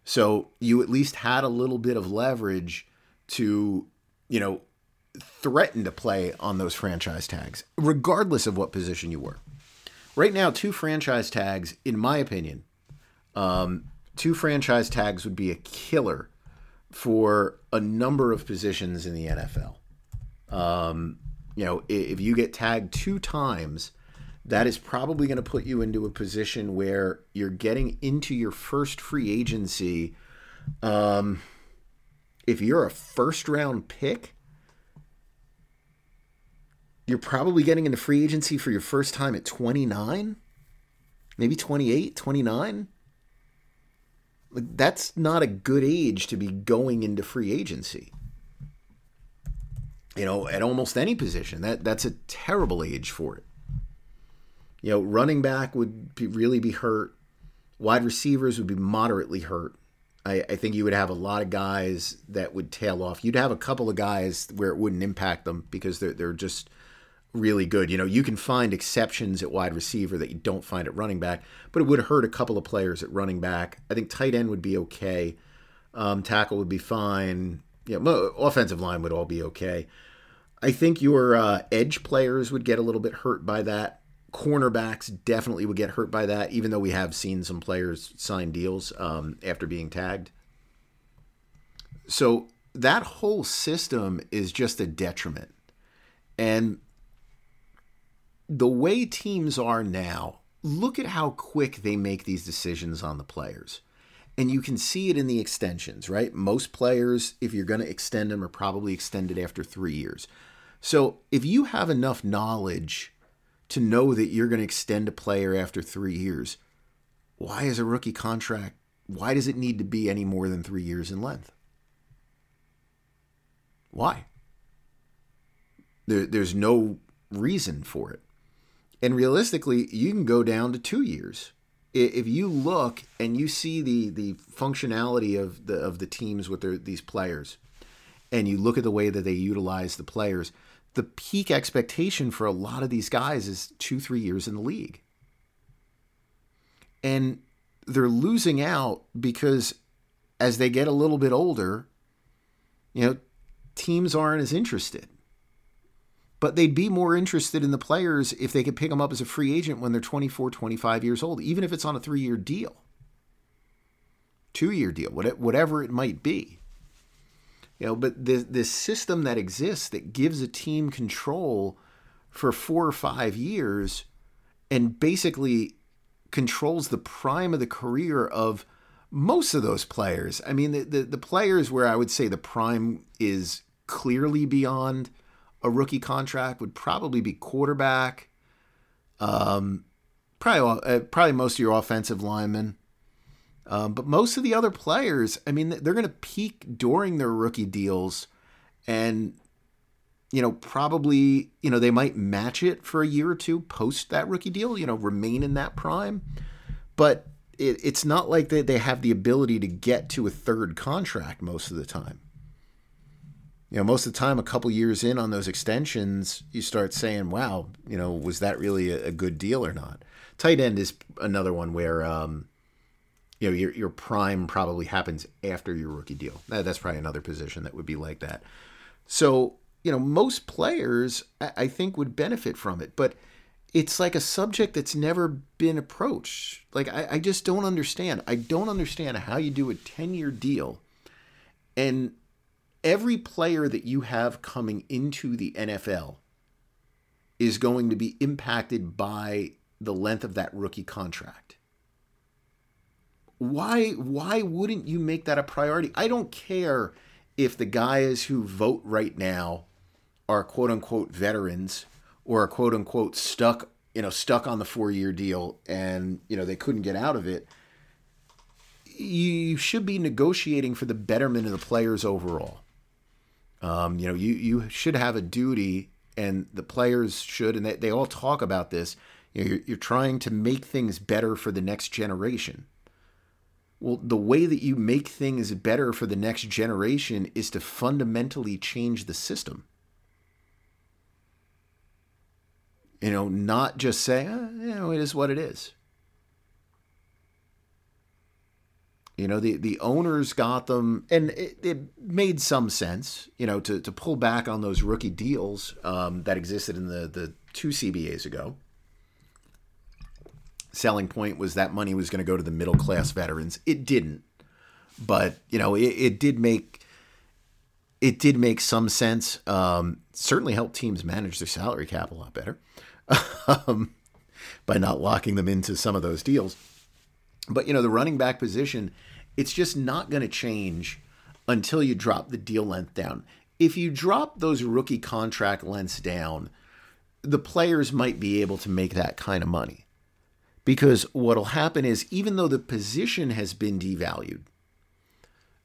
So you at least had a little bit of leverage to, you know, threaten to play on those franchise tags, regardless of what position you were. Right now, two franchise tags, in my opinion, um, two franchise tags would be a killer for a number of positions in the NFL. Um, you know, if you get tagged two times, that is probably going to put you into a position where you're getting into your first free agency. Um, if you're a first round pick, you're probably getting into free agency for your first time at 29, maybe 28, 29. Like that's not a good age to be going into free agency. You know, at almost any position, that that's a terrible age for it. You know, running back would be, really be hurt. Wide receivers would be moderately hurt. I, I, think you would have a lot of guys that would tail off. You'd have a couple of guys where it wouldn't impact them because they're they're just really good. You know, you can find exceptions at wide receiver that you don't find at running back, but it would hurt a couple of players at running back. I think tight end would be okay. Um, tackle would be fine. Yeah, offensive line would all be okay. I think your uh, edge players would get a little bit hurt by that. Cornerbacks definitely would get hurt by that, even though we have seen some players sign deals um, after being tagged. So that whole system is just a detriment. And the way teams are now, look at how quick they make these decisions on the players. And you can see it in the extensions, right? Most players, if you're going to extend them, are probably extended after three years. So if you have enough knowledge to know that you're going to extend a player after three years, why is a rookie contract? Why does it need to be any more than three years in length? Why? There, there's no reason for it. And realistically, you can go down to two years. If you look and you see the the functionality of the of the teams with their, these players, and you look at the way that they utilize the players, the peak expectation for a lot of these guys is two three years in the league, and they're losing out because as they get a little bit older, you know, teams aren't as interested but they'd be more interested in the players if they could pick them up as a free agent when they're 24, 25 years old, even if it's on a three year deal, two year deal, whatever it might be. You know, but this, this system that exists that gives a team control for four or five years and basically controls the prime of the career of most of those players. I mean, the, the, the players where I would say the prime is clearly beyond – a rookie contract would probably be quarterback, um, probably uh, probably most of your offensive linemen. Um, but most of the other players, I mean, they're going to peak during their rookie deals, and you know, probably you know they might match it for a year or two post that rookie deal. You know, remain in that prime, but it, it's not like they, they have the ability to get to a third contract most of the time you know, most of the time, a couple years in on those extensions, you start saying, "Wow, you know, was that really a, a good deal or not?" Tight end is another one where, um, you know, your your prime probably happens after your rookie deal. That, that's probably another position that would be like that. So you know, most players I think would benefit from it, but it's like a subject that's never been approached. Like I, I just don't understand. I don't understand how you do a 10 year deal and every player that you have coming into the NFL is going to be impacted by the length of that rookie contract. Why why wouldn't you make that a priority? I don't care if the guys who vote right now are quote unquote veterans or are quote unquote stuck, you know, stuck on the four year deal and, you know, they couldn't get out of it. You should be negotiating for the betterment of the players overall. Um, you know, you, you should have a duty and the players should, and they, they all talk about this. You know, you're, you're trying to make things better for the next generation. Well, the way that you make things better for the next generation is to fundamentally change the system. You know, not just say, oh, you know, it is what it is. You know, the, the owners got them, and it, it made some sense, you know, to, to pull back on those rookie deals um, that existed in the, the two CBAs ago. Selling point was that money was going to go to the middle class veterans. It didn't, but you know, it, it did make it did make some sense. Um, certainly helped teams manage their salary cap a lot better [LAUGHS] um, by not locking them into some of those deals. But you know, the running back position, it's just not going to change until you drop the deal length down. If you drop those rookie contract lengths down, the players might be able to make that kind of money. Because what'll happen is even though the position has been devalued,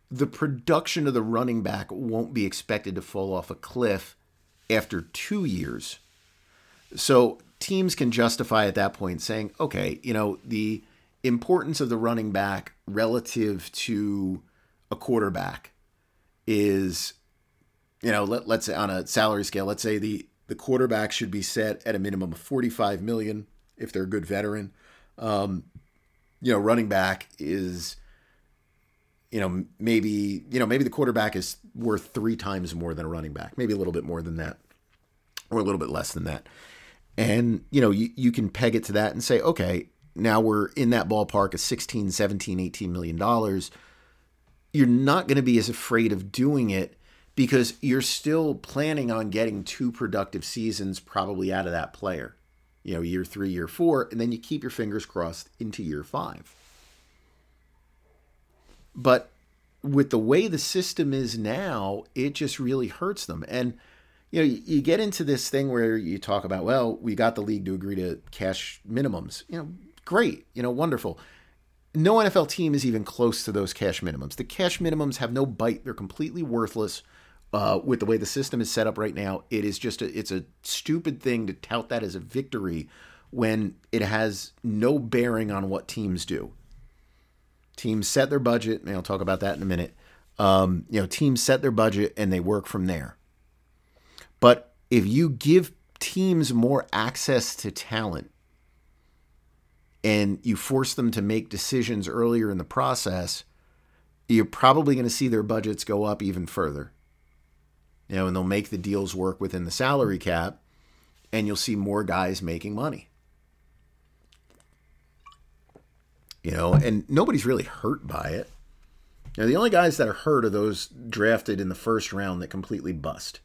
the production of the running back won't be expected to fall off a cliff after 2 years. So teams can justify at that point saying, okay, you know, the importance of the running back relative to a quarterback is, you know, let, let's say on a salary scale, let's say the, the quarterback should be set at a minimum of 45 million if they're a good veteran. Um, you know, running back is, you know, maybe, you know, maybe the quarterback is worth three times more than a running back, maybe a little bit more than that, or a little bit less than that. And, you know, you, you can peg it to that and say, okay, now we're in that ballpark of 16, 17, 18 million dollars, you're not going to be as afraid of doing it because you're still planning on getting two productive seasons probably out of that player. You know, year 3, year 4, and then you keep your fingers crossed into year 5. But with the way the system is now, it just really hurts them. And you know, you, get into this thing where you talk about, well, we got the league to agree to cash minimums. You know, great, you know, wonderful. No NFL team is even close to those cash minimums. The cash minimums have no bite; they're completely worthless. Uh, with the way the system is set up right now, it is just a, it's a stupid thing to tout that as a victory when it has no bearing on what teams do. Teams set their budget, and I'll talk about that in a minute. Um, you know, teams set their budget and they work from there. But if you give teams more access to talent, and you force them to make decisions earlier in the process, you're probably going to see their budgets go up even further. You know, and they'll make the deals work within the salary cap, and you'll see more guys making money. You know, and nobody's really hurt by it. Now, the only guys that are hurt are those drafted in the first round that completely bust.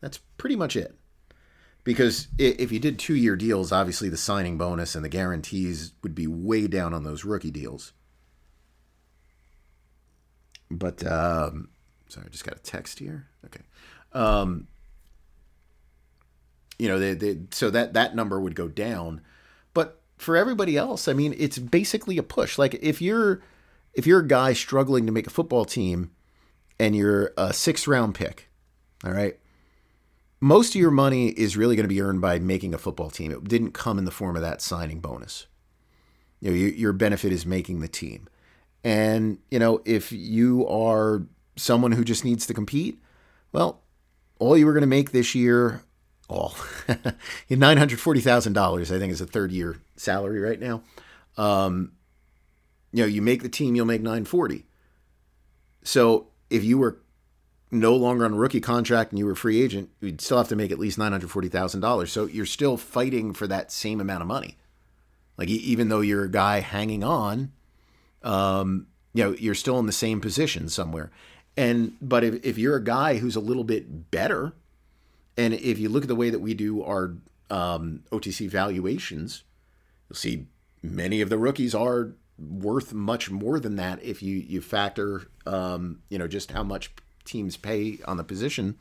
That's pretty much it because if you did two year deals, obviously the signing bonus and the guarantees would be way down on those rookie deals. But um, sorry, I just got a text here. Okay, um, you know, they, they, so that that number would go down. But for everybody else, I mean, it's basically a push. Like if you're if you're a guy struggling to make a football team, and you're a sixth round pick, all right most of your money is really going to be earned by making a football team. It didn't come in the form of that signing bonus. You know, your, your benefit is making the team. And, you know, if you are someone who just needs to compete, well, all you were going to make this year, all [LAUGHS] $940,000, I think is a third year salary right now. Um, you know, you make the team, you'll make 940. So if you were no longer on a rookie contract and you were a free agent, you'd still have to make at least nine hundred forty thousand dollars. So you're still fighting for that same amount of money. Like even though you're a guy hanging on, um, you know, you're still in the same position somewhere. And but if, if you're a guy who's a little bit better, and if you look at the way that we do our um, OTC valuations, you'll see many of the rookies are worth much more than that if you you factor um, you know just how much teams pay on the position.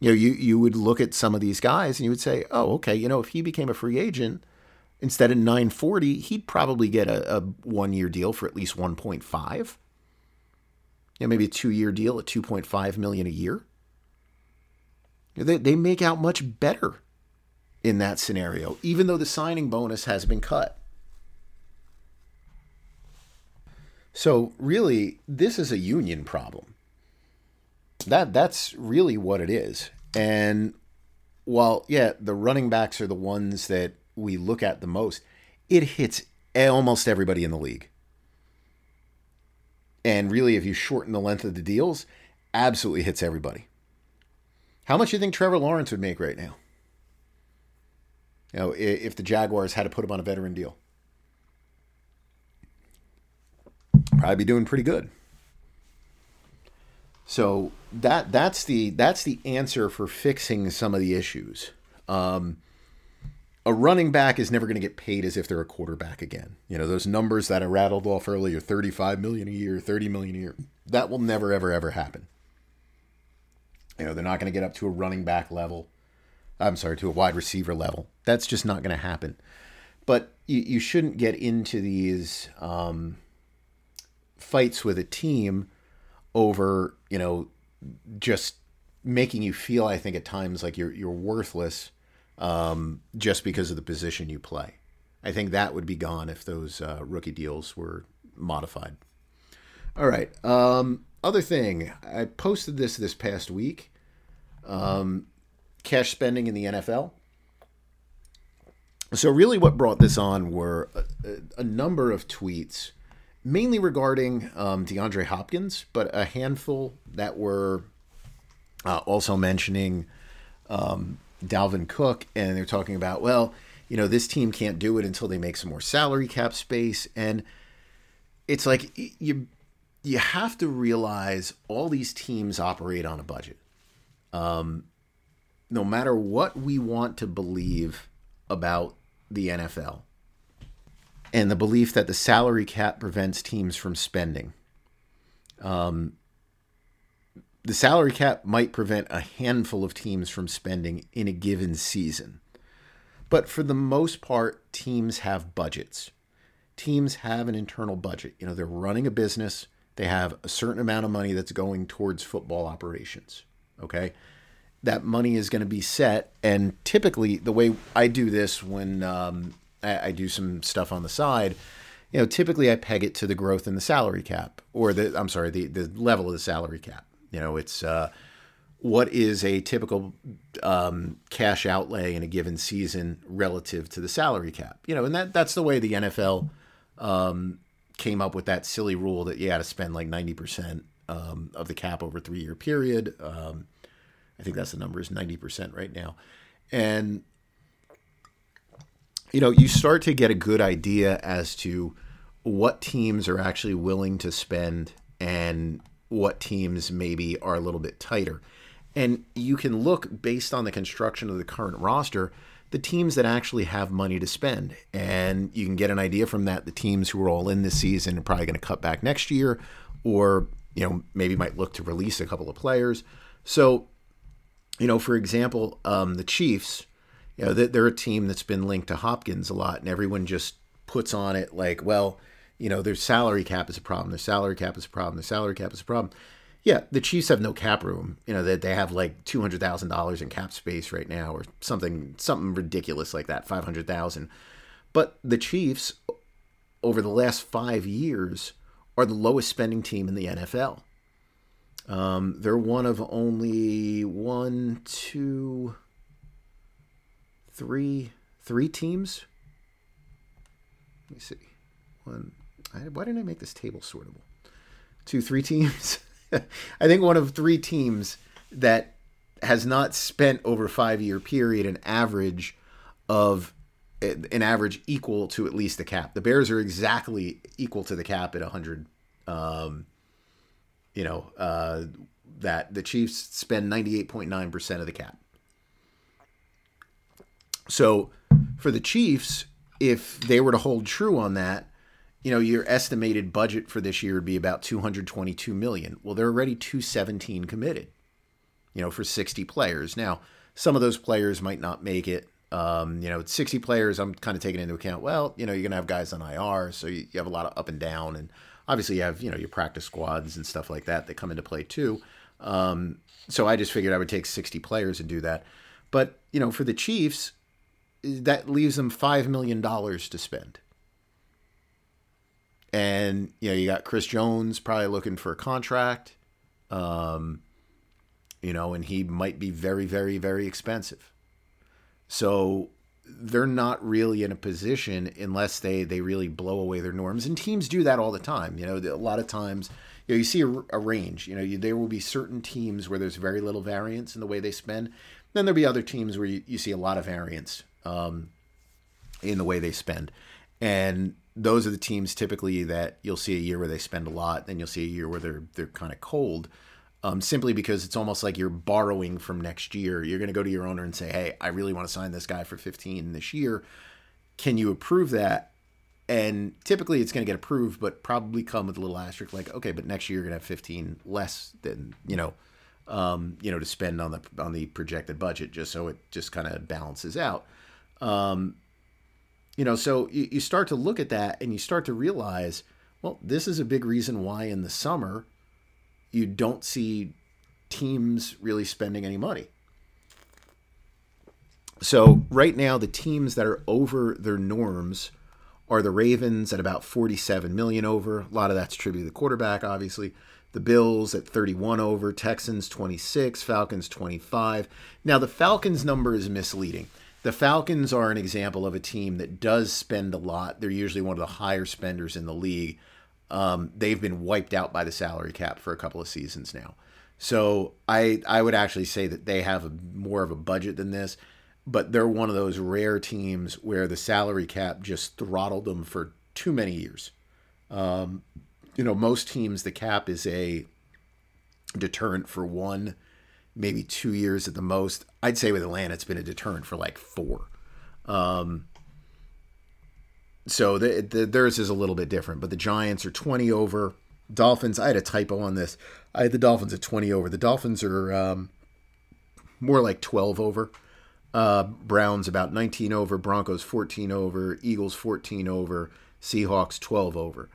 You know, you you would look at some of these guys and you would say, oh, okay, you know, if he became a free agent instead of 940, he'd probably get a, a one year deal for at least 1.5. You know, maybe a two year deal at 2.5 million a year. They, they make out much better in that scenario, even though the signing bonus has been cut. So really, this is a union problem. That that's really what it is. And while yeah, the running backs are the ones that we look at the most, it hits almost everybody in the league. And really, if you shorten the length of the deals, absolutely hits everybody. How much do you think Trevor Lawrence would make right now? You know, if the Jaguars had to put him on a veteran deal, probably be doing pretty good. So that that's the that's the answer for fixing some of the issues. Um, a running back is never going to get paid as if they're a quarterback again. You know, those numbers that I rattled off earlier, 35 million a year, 30 million a year, that will never ever ever happen. You know, they're not going to get up to a running back level. I'm sorry, to a wide receiver level. That's just not going to happen. But you, you shouldn't get into these um, fights with a team over, you know, just making you feel, I think, at times like you're you're worthless um, just because of the position you play. I think that would be gone if those uh, rookie deals were modified. All right. Um, other thing, I posted this this past week. Um, cash spending in the NFL. So, really, what brought this on were a, a number of tweets, mainly regarding um, DeAndre Hopkins, but a handful that were uh, also mentioning um, Dalvin Cook, and they're talking about, well, you know, this team can't do it until they make some more salary cap space, and it's like you you have to realize all these teams operate on a budget. Um, no matter what we want to believe about the NFL and the belief that the salary cap prevents teams from spending. Um, the salary cap might prevent a handful of teams from spending in a given season. But for the most part, teams have budgets. Teams have an internal budget. You know, they're running a business, they have a certain amount of money that's going towards football operations. Okay. That money is going to be set. And typically, the way I do this when um, I, I do some stuff on the side, you know, typically I peg it to the growth in the salary cap or the, I'm sorry, the, the level of the salary cap. You know, it's uh, what is a typical um, cash outlay in a given season relative to the salary cap. You know, and that that's the way the NFL um, came up with that silly rule that you got to spend like ninety percent um, of the cap over a three year period. Um, I think that's the number is ninety percent right now, and you know you start to get a good idea as to what teams are actually willing to spend and what teams maybe are a little bit tighter. And you can look based on the construction of the current roster, the teams that actually have money to spend. And you can get an idea from that. The teams who are all in this season are probably going to cut back next year, or, you know, maybe might look to release a couple of players. So, you know, for example, um, the Chiefs, you know, they're a team that's been linked to Hopkins a lot, and everyone just puts on it like, well, you know, their salary cap is a problem. Their salary cap is a problem. Their salary cap is a problem. Yeah, the Chiefs have no cap room. You know that they have like two hundred thousand dollars in cap space right now, or something something ridiculous like that, five hundred thousand. But the Chiefs, over the last five years, are the lowest spending team in the NFL. Um, they're one of only one, two, three, three teams. Let me see. One, I, why didn't I make this table sortable? Two, three [LAUGHS] teams I think one of three teams that has not spent over five year period an average of an average equal to at least the cap. The Bears are exactly equal to the cap at 100. Um, you know, uh, that the Chiefs spend 98.9% of the cap. So for the Chiefs, if they were to hold true on that, you know, your estimated budget for this year would be about 222 million. Well, they're already 217 committed, you know, for 60 players. Now, some of those players might not make it. Um, you know, 60 players, I'm kind of taking into account, well, you know, you're going to have guys on IR, so you, you have a lot of up and down. And obviously, you have, you know, your practice squads and stuff like that that come into play too. Um, so I just figured I would take 60 players and do that. But, you know, for the Chiefs, that leaves them $5 million to spend. And, you know, you got Chris Jones probably looking for a contract. Um, you know, and he might be very, very, very expensive. So they're not really in a position unless they they really blow away their norms. And teams do that all the time. You know, a lot of times you know you see a, a range. You know, you, there will be certain teams where there's very little variance in the way they spend. Then there'll be other teams where you, you see a lot of variance um, in the way they spend. And those are the teams typically that you'll see a year where they spend a lot, then you'll see a year where they're they're kind of cold. Um, simply because it's almost like you're borrowing from next year. You're going to go to your owner and say, "Hey, I really want to sign this guy for 15 this year. Can you approve that?" And typically, it's going to get approved, but probably come with a little asterisk, like, "Okay, but next year you're going to have 15 less than you know, um, you know, to spend on the on the projected budget, just so it just kind of balances out." Um, you know, so you, you start to look at that and you start to realize, well, this is a big reason why in the summer you don't see teams really spending any money. So right now, the teams that are over their norms are the Ravens at about 47 million over. A lot of that's attributed to the quarterback, obviously. The Bills at 31 over, Texans 26, Falcons 25. Now the Falcons number is misleading the Falcons are an example of a team that does spend a lot. They're usually one of the higher spenders in the league. Um, they've been wiped out by the salary cap for a couple of seasons now. So I I would actually say that they have a, more of a budget than this, but they're one of those rare teams where the salary cap just throttled them for too many years. Um, you know, most teams the cap is a deterrent for one maybe two years at the most. I'd say with Atlanta, it's been a deterrent for like four. Um, so the, the, theirs is a little bit different, but the Giants are 20 over. Dolphins, I had a typo on this. I had the Dolphins at 20 over. The Dolphins are um, more like 12 over. Uh, Browns about 19 over. Broncos 14 over. Eagles 14 over. Seahawks 12 over.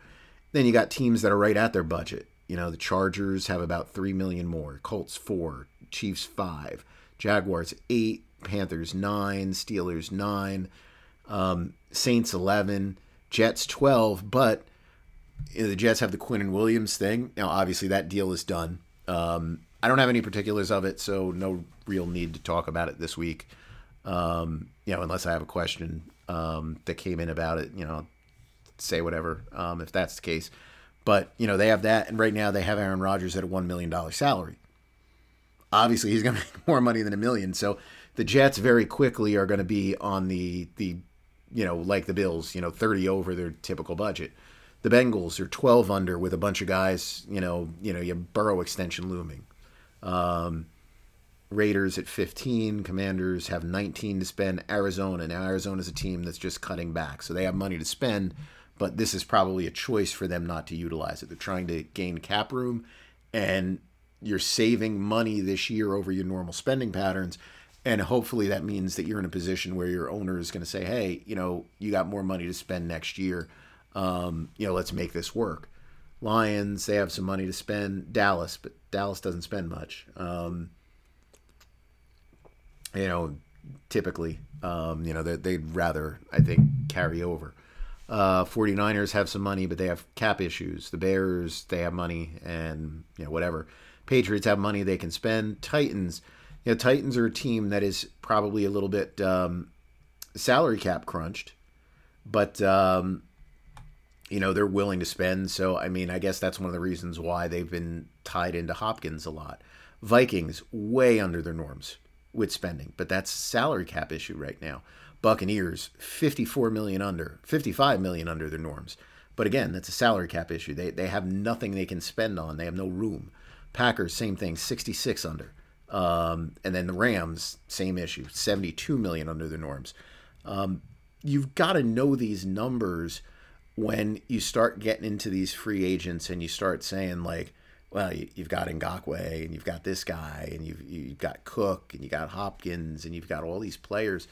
Then you got teams that are right at their budget. You know, the Chargers have about 3 million more. Colts 4. Chiefs 5, Jaguars 8, Panthers 9, Steelers 9, um, Saints 11, Jets 12. But you know, the Jets have the Quinnen Williams thing. Now, obviously, that deal is done. Um, I don't have any particulars of it, so no real need to talk about it this week. Um, you know, unless I have a question um, that came in about it, you know, say whatever um, if that's the case. But you know, they have that, and right now they have Aaron Rodgers at a one million dollar salary obviously he's going [LAUGHS] to make more money than a million. So the Jets very quickly are going to be on the the you know like the Bills, you know, 30 over their typical budget. The Bengals are 12 under with a bunch of guys, you know, you know, your Burrow extension looming. Um, Raiders at 15, Commanders have 19 to spend. Arizona, now Arizona's a team that's just cutting back, so they have money to spend, but this is probably a choice for them not to utilize it. They're trying to gain cap room, and you're saving money this year over your normal spending patterns. And hopefully that means that you're in a position where your owner is going to say hey you know you got more money to spend next year. Um, you know let's make this work. Lions they have some money to spend. Dallas but dallas doesn't spend much. Um, you know typically um, you know they'd rather i think carry over. Uh, 49ers have some money but they have cap issues. The bears they have money and you know whatever Patriots have money they can spend. Titans, you know, Titans are a team that is probably a little bit um, salary cap crunched, but um, you know they're willing to spend. So I mean, I guess that's one of the reasons why they've been tied into Hopkins a lot. Vikings way under their norms with spending, but that's salary cap issue right now. Buccaneers 54 million under, 55 million under their norms. But again, that's a salary cap issue. They they have nothing they can spend on. They have no room. Packers same thing, 66 under. Um, and then the Rams same issue, 72 million under their norms. Um, you've got to know these numbers when you start getting into these free agents and you start saying like well, you, have got Ngakoue and you've got this guy and you've you've got Cook and you got Hopkins and you've got all these players.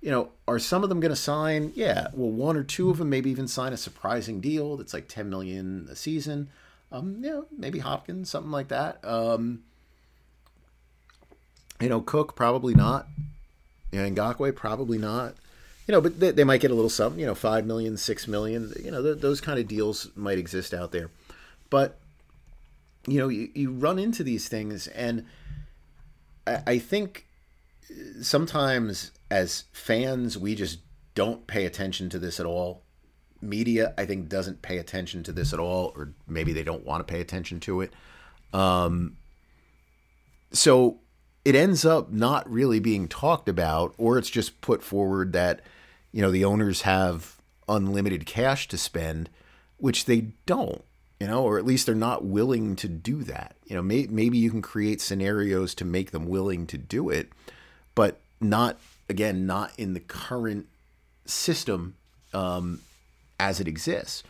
You know, are some of them going to sign? Yeah, well, one or two of them maybe even sign a surprising deal that's like ten million a season. Um, you know, maybe Hopkins, something like that. Um, you know, Cook probably not. You know, Ngakoue probably not. You know, but they, they, might get a little something. You know, five million, six million. You know, th- those kind of deals might exist out there. But you know, you, you run into these things, and I, I think sometimes as fans, we just don't pay attention to this at all. Media, I think, doesn't pay attention to this at all, or maybe they don't want to pay attention to it. Um, so it ends up not really being talked about, or it's just put forward that, you know, the owners have unlimited cash to spend, which they don't you know, or at least they're not willing to do that. You know, may, maybe you can create scenarios to make them willing to do it, but not again, not in the current system um, as it exists.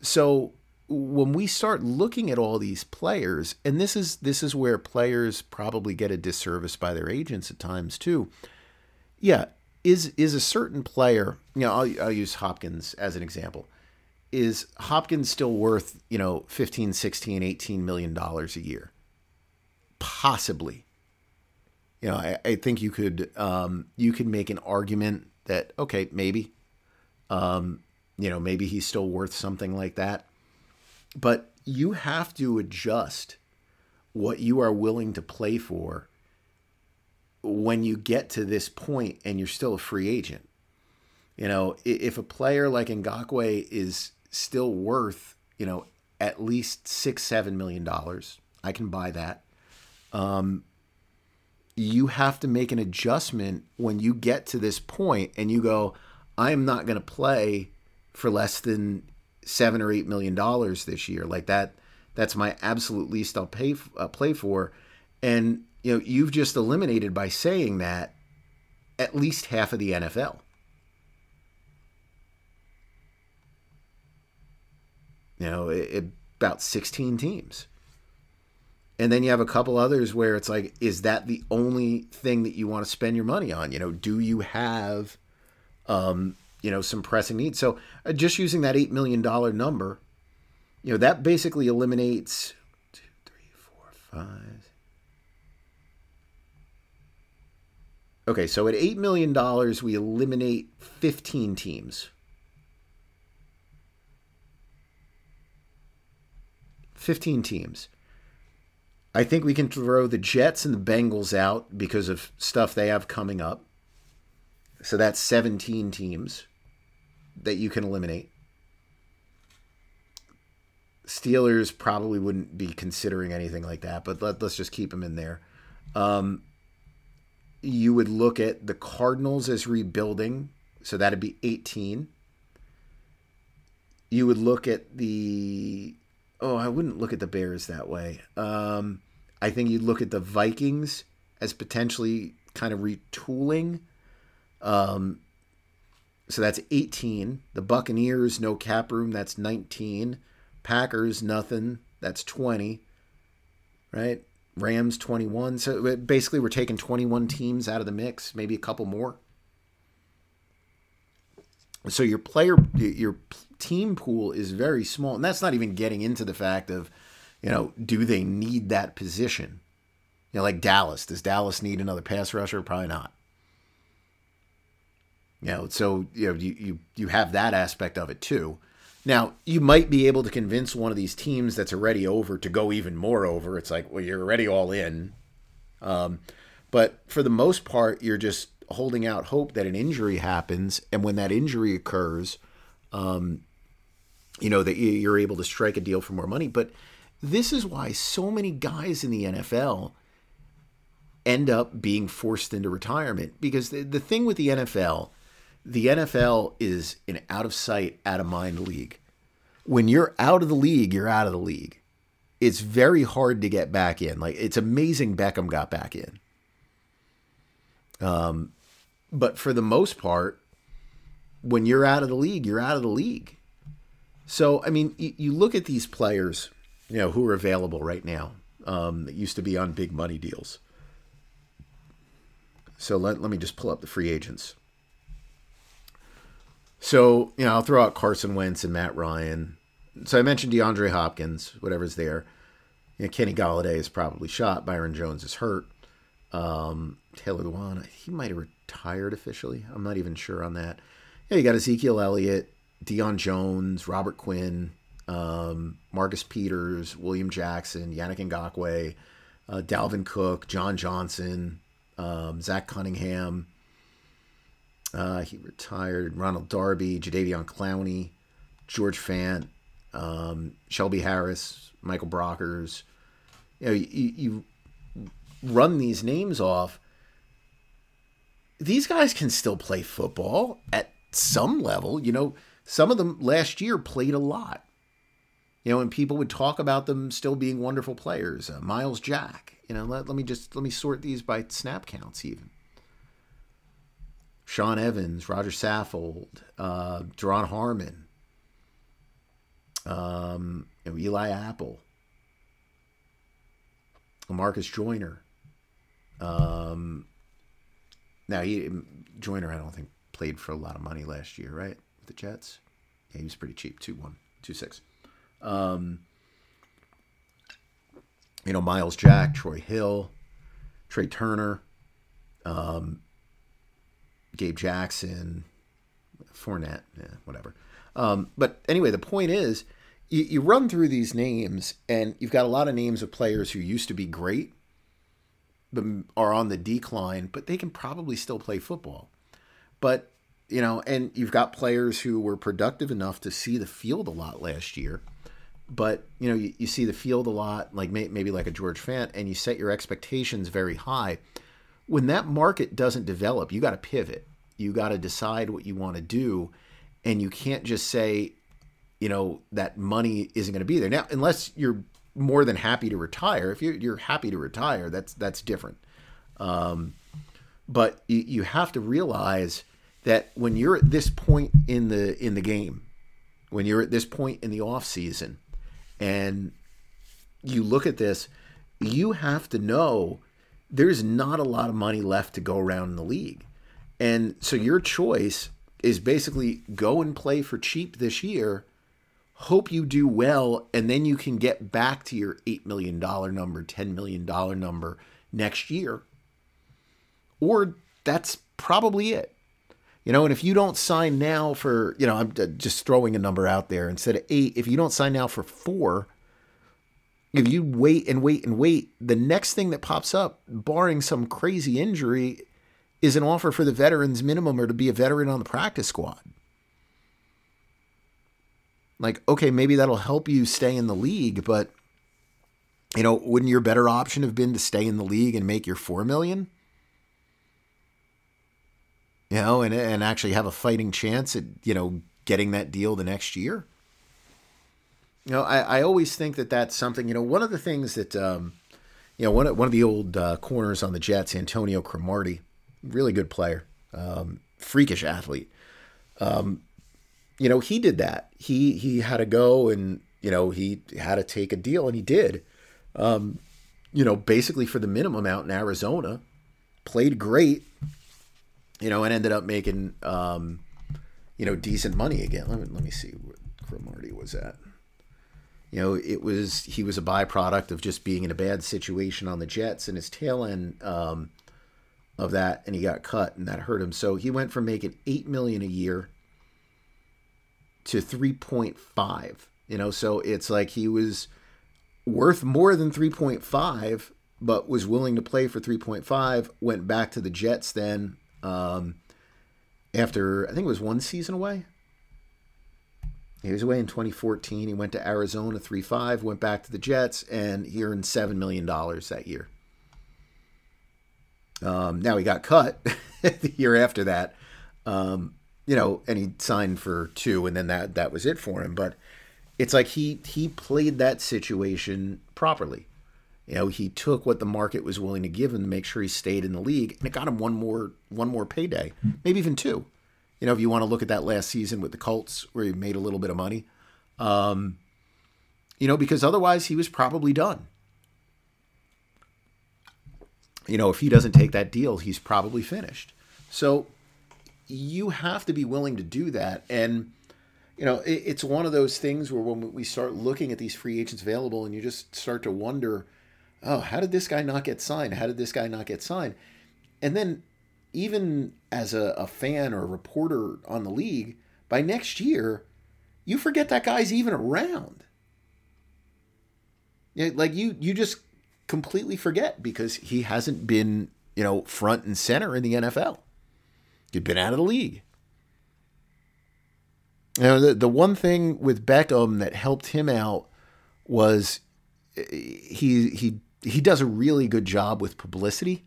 So when we start looking at all these players, and this is this is where players probably get a disservice by their agents at times too. Yeah, is is a certain player? You know, I'll, I'll use Hopkins as an example is Hopkins still worth, you know, 15, 16, 18 million dollars a year? Possibly. You know, I, I think you could um, you could make an argument that okay, maybe, um, you know, maybe he's still worth something like that. But you have to adjust what you are willing to play for when you get to this point and you're still a free agent. You know, if a player like Ngakoue is still worth, you know, at least six, seven million dollars. I can buy that. Um, you have to make an adjustment when you get to this point and you go, I'm not going to play for less than seven or eight million dollars this year. Like that, that's my absolute least I'll pay uh, play for. And you know, you've just eliminated by saying that at least half of the NFL. you know, it, it, about 16 teams. And then you have a couple others where it's like, is that the only thing that you want to spend your money on? You know, do you have, um, you know, some pressing needs? So uh, just using that $8 million number, you know, that basically eliminates two, three, four, five. Okay, so at $8 million, we eliminate 15 teams. 15 teams. I think we can throw the Jets and the Bengals out because of stuff they have coming up. So that's 17 teams that you can eliminate. Steelers probably wouldn't be considering anything like that, but let, us just keep them in there. Um, you would look at the Cardinals as rebuilding, so that'd be 18. You would look at the oh, I wouldn't look at the Bears that way. Um, I think you'd look at the Vikings as potentially kind of retooling. Um, so that's 18. The Buccaneers, no cap room, that's 19. Packers, nothing, that's 20. Right? Rams, 21. So basically, we're taking 21 teams out of the mix, maybe a couple more. So your player, your team pool is very small, and that's not even getting into the fact of, you know, do they need that position? You know, like Dallas. Does Dallas need another pass rusher? Probably not. You know, so you know you you, you have that aspect of it too. Now, you might be able to convince one of these teams that's already over to go even more over. It's like, well, you're already all in. Um, but for the most part, you're just holding out hope that an injury happens, and when that injury occurs, um, you know that you're able to strike a deal for more money. But this is why so many guys in the NFL end up being forced into retirement because the, the thing with the NFL, the NFL is an out of sight, out of mind league. When you're out of the league, you're out of the league. It's very hard to get back in. Like it's amazing Beckham got back in. Um, but for the most part, when you're out of the league, you're out of the league. So I mean, you, you look at these players, you know, who are available right now um, that used to be on big money deals. So let, let me just pull up the free agents. So, you know, I'll throw out Carson Wentz and Matt Ryan. So I mentioned DeAndre Hopkins, whatever's there. You know, Kenny Golladay is probably shot. Byron Jones is hurt. Um, Taylor Lewan, he might have retired officially. I'm not even sure on that. Yeah, you got Ezekiel Elliott, Deion Jones, Robert Quinn, um, Marcus Peters, William Jackson, Yannick Ngakoue, uh, Dalvin Cook, John Johnson, um, Zach Cunningham. Uh, he retired. Ronald Darby, Jadeveon Clowney, George Fant, um, Shelby Harris, Michael Brockers. You know, you, you run these names off. These guys can still play football at some level. You know, some of them last year played a lot. You know, and people would talk about them still being wonderful players. Uh, Myles Jack, you know, let, let me just let me sort these by snap counts even. Sean Evans, Rodger Saffold, uh, Duron Harmon, um, Eli Apple, Marcus Joyner. Um, now he Joyner, I don't think played for a lot of money last year, right? With the Jets, yeah, he was pretty cheap, two one, two six. Um, you know, Myles Jack, Troy Hill, Trai Turner, um, Gabe Jackson, Fournette, yeah, whatever. Um, but anyway, the point is, you, you run through these names, and you've got a lot of names of players who used to be great, but are on the decline, but they can probably still play football. But you know, and you've got players who were productive enough to see the field a lot last year but you know you, you see the field a lot like may, maybe like a george fant and you set your expectations very high when that market doesn't develop you got to pivot you got to decide what you want to do and you can't just say you know that money isn't going to be there now unless you're more than happy to retire if you're, you're happy to retire that's that's different um, but you, you have to realize that when you're at this point in the in the game when you're at this point in the off season and you look at this, you have to know there's not a lot of money left to go around in the league. And so your choice is basically go and play for cheap this year, hope you do well, and then you can get back to your $8 million number, $10 million number next year. Or that's probably it. You know, and if you don't sign now for, you know, I'm just throwing a number out there instead of eight, if you don't sign now for four, if you wait and wait and wait, the next thing that pops up, barring some crazy injury, is an offer for the veterans minimum or to be a veteran on the practice squad. Like, okay, maybe that'll help you stay in the league, but you know, wouldn't your better option have been to stay in the league and make your four million? you know, and and actually have a fighting chance at you know getting that deal the next year. You know, I, I always think that that's something. You know, one of the things that um, you know one of, one of the old uh, corners on the Jets, Antonio Cromartie, really good player, um, freakish athlete. Um, you know, he did that. He he had to go and you know he had to take a deal, and he did. Um, you know, basically for the minimum out in Arizona, played great, you know, and ended up making, um, you know, decent money again. Let me let me see what Cromartie was at. You know, it was he was a byproduct of just being in a bad situation on the Jets, and his tail end um, of that, and he got cut, and that hurt him. So he went from making eight million a year to three point five. You know, so it's like he was worth more than three point five, but was willing to play for three point five. Went back to the Jets then um, after I think it was one season away. He was away in 2014. He went to Arizona 3 5, went back to the Jets, and he earned $7 million that year. Um, now he got cut [LAUGHS] the year after that, um, you know, and he signed for two, and then that that was it for him. But it's like he he played that situation properly. You know, he took what the market was willing to give him to make sure he stayed in the league, and it got him one more one more payday, maybe even two. You know, if you want to look at that last season with the Colts, where he made a little bit of money, um, you know, because otherwise he was probably done. You know, if he doesn't take that deal, he's probably finished. So you have to be willing to do that, and you know, it, it's one of those things where when we start looking at these free agents available, and you just start to wonder, oh, how did this guy not get signed? How did this guy not get signed? And then even as a, a fan or a reporter on the league, by next year, you forget that guy's even around. Like you, you just completely forget because he hasn't been, you know, front and center in the NFL. He'd been out of the league. Know, the, the one thing with Beckham that helped him out was eh, he he he does a really good job with publicity.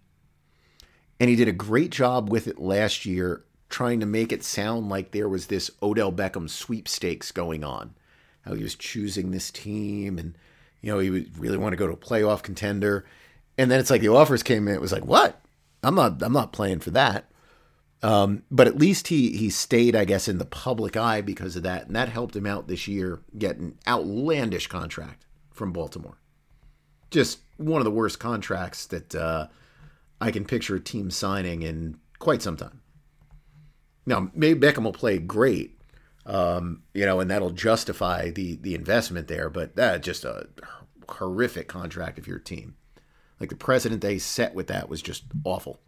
And he did a great job with it last year, trying to make it sound like there was this Odell Beckham sweepstakes going on. How he was choosing this team and, you know, he would really want to go to a playoff contender. And then it's like the offers came in. It was like, what? I'm not, I'm not playing for that. Um, but at least he he stayed, I guess, in the public eye because of that, and that helped him out this year, get an outlandish contract from Baltimore. Just one of the worst contracts that uh, I can picture a team signing in quite some time. Now, maybe Beckham will play great, um, you know, and that'll justify the the investment there. But that just a horrific contract of your team. Like the precedent they set with that was just awful.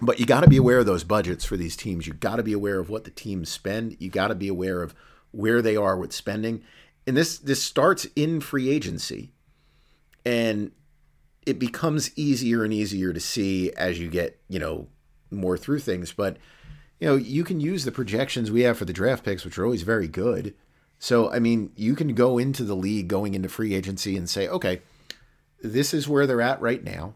But you got to be aware of those budgets for these teams. You got to be aware of what the teams spend. You got to be aware of where they are with spending. And this this starts in free agency. And it becomes easier and easier to see as you get, you know, more through things. But, you know, you can use the projections we have for the draft picks, which are always very good. So, I mean, you can go into the league going into free agency and say, okay, this is where they're at right now.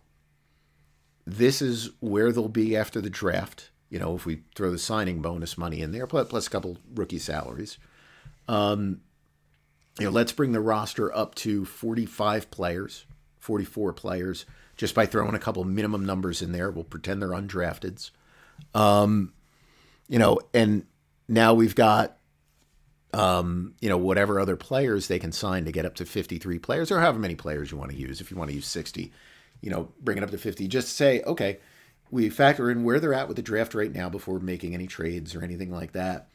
This is where they'll be after the draft. You know, if we throw the signing bonus money in there, plus a couple rookie salaries. Um, you know, let's bring the roster up to 45 players. 44 players just by throwing a couple minimum numbers in there. We'll pretend they're undrafteds. Um, you know, and now we've got, um, you know, whatever other players they can sign to get up to 53 players or however many players you want to use. If you want to use 60, you know, bring it up to 50. Just say, okay, we factor in where they're at with the draft right now before making any trades or anything like that.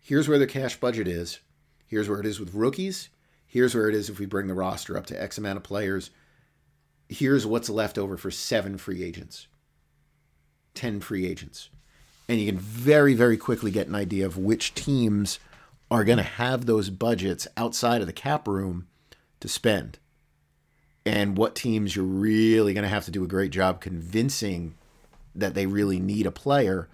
Here's where the cash budget is. Here's where it is with rookies. Here's where it is if we bring the roster up to X amount of players here's what's left over for seven free agents, 10 free agents. And you can very, very quickly get an idea of which teams are going to have those budgets outside of the cap room to spend. And what teams you're really going to have to do a great job convincing that they really need a player,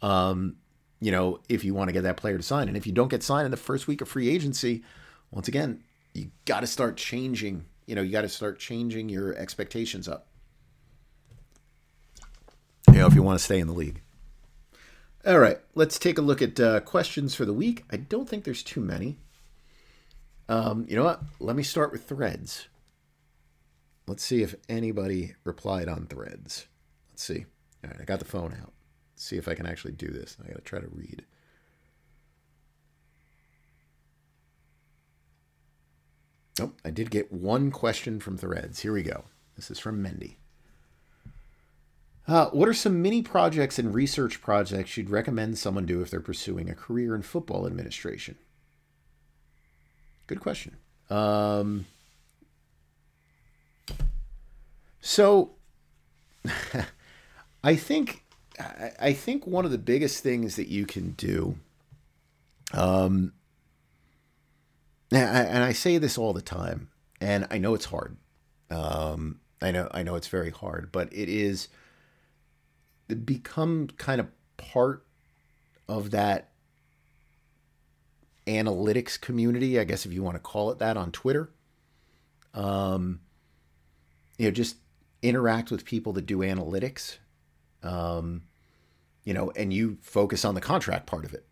um, you know, if you want to get that player to sign. And if you don't get signed in the first week of free agency, once again, you got to start changing you know, you got to start changing your expectations up. You know, if you want to stay in the league. All right, let's take a look at uh, questions for the week. I don't think there's too many. Um, you know what? Let me start with threads. Let's see if anybody replied on threads. Let's see. All right, I got the phone out. Let's see if I can actually do this. I got to try to read. Oh, I did get one question from Threads. Here we go. This is from Mendy. Uh, what are some mini projects and research projects you'd recommend someone do if they're pursuing a career in football administration? Good question. Um, so, [LAUGHS] I think I think one of the biggest things that you can do um, and I say this all the time, and I know it's hard. Um, I know I know it's very hard, but it is become kind of part of that analytics community, I guess if you want to call it that, on Twitter. Um, you know, just interact with people that do analytics. Um, you know, and you focus on the contract part of it.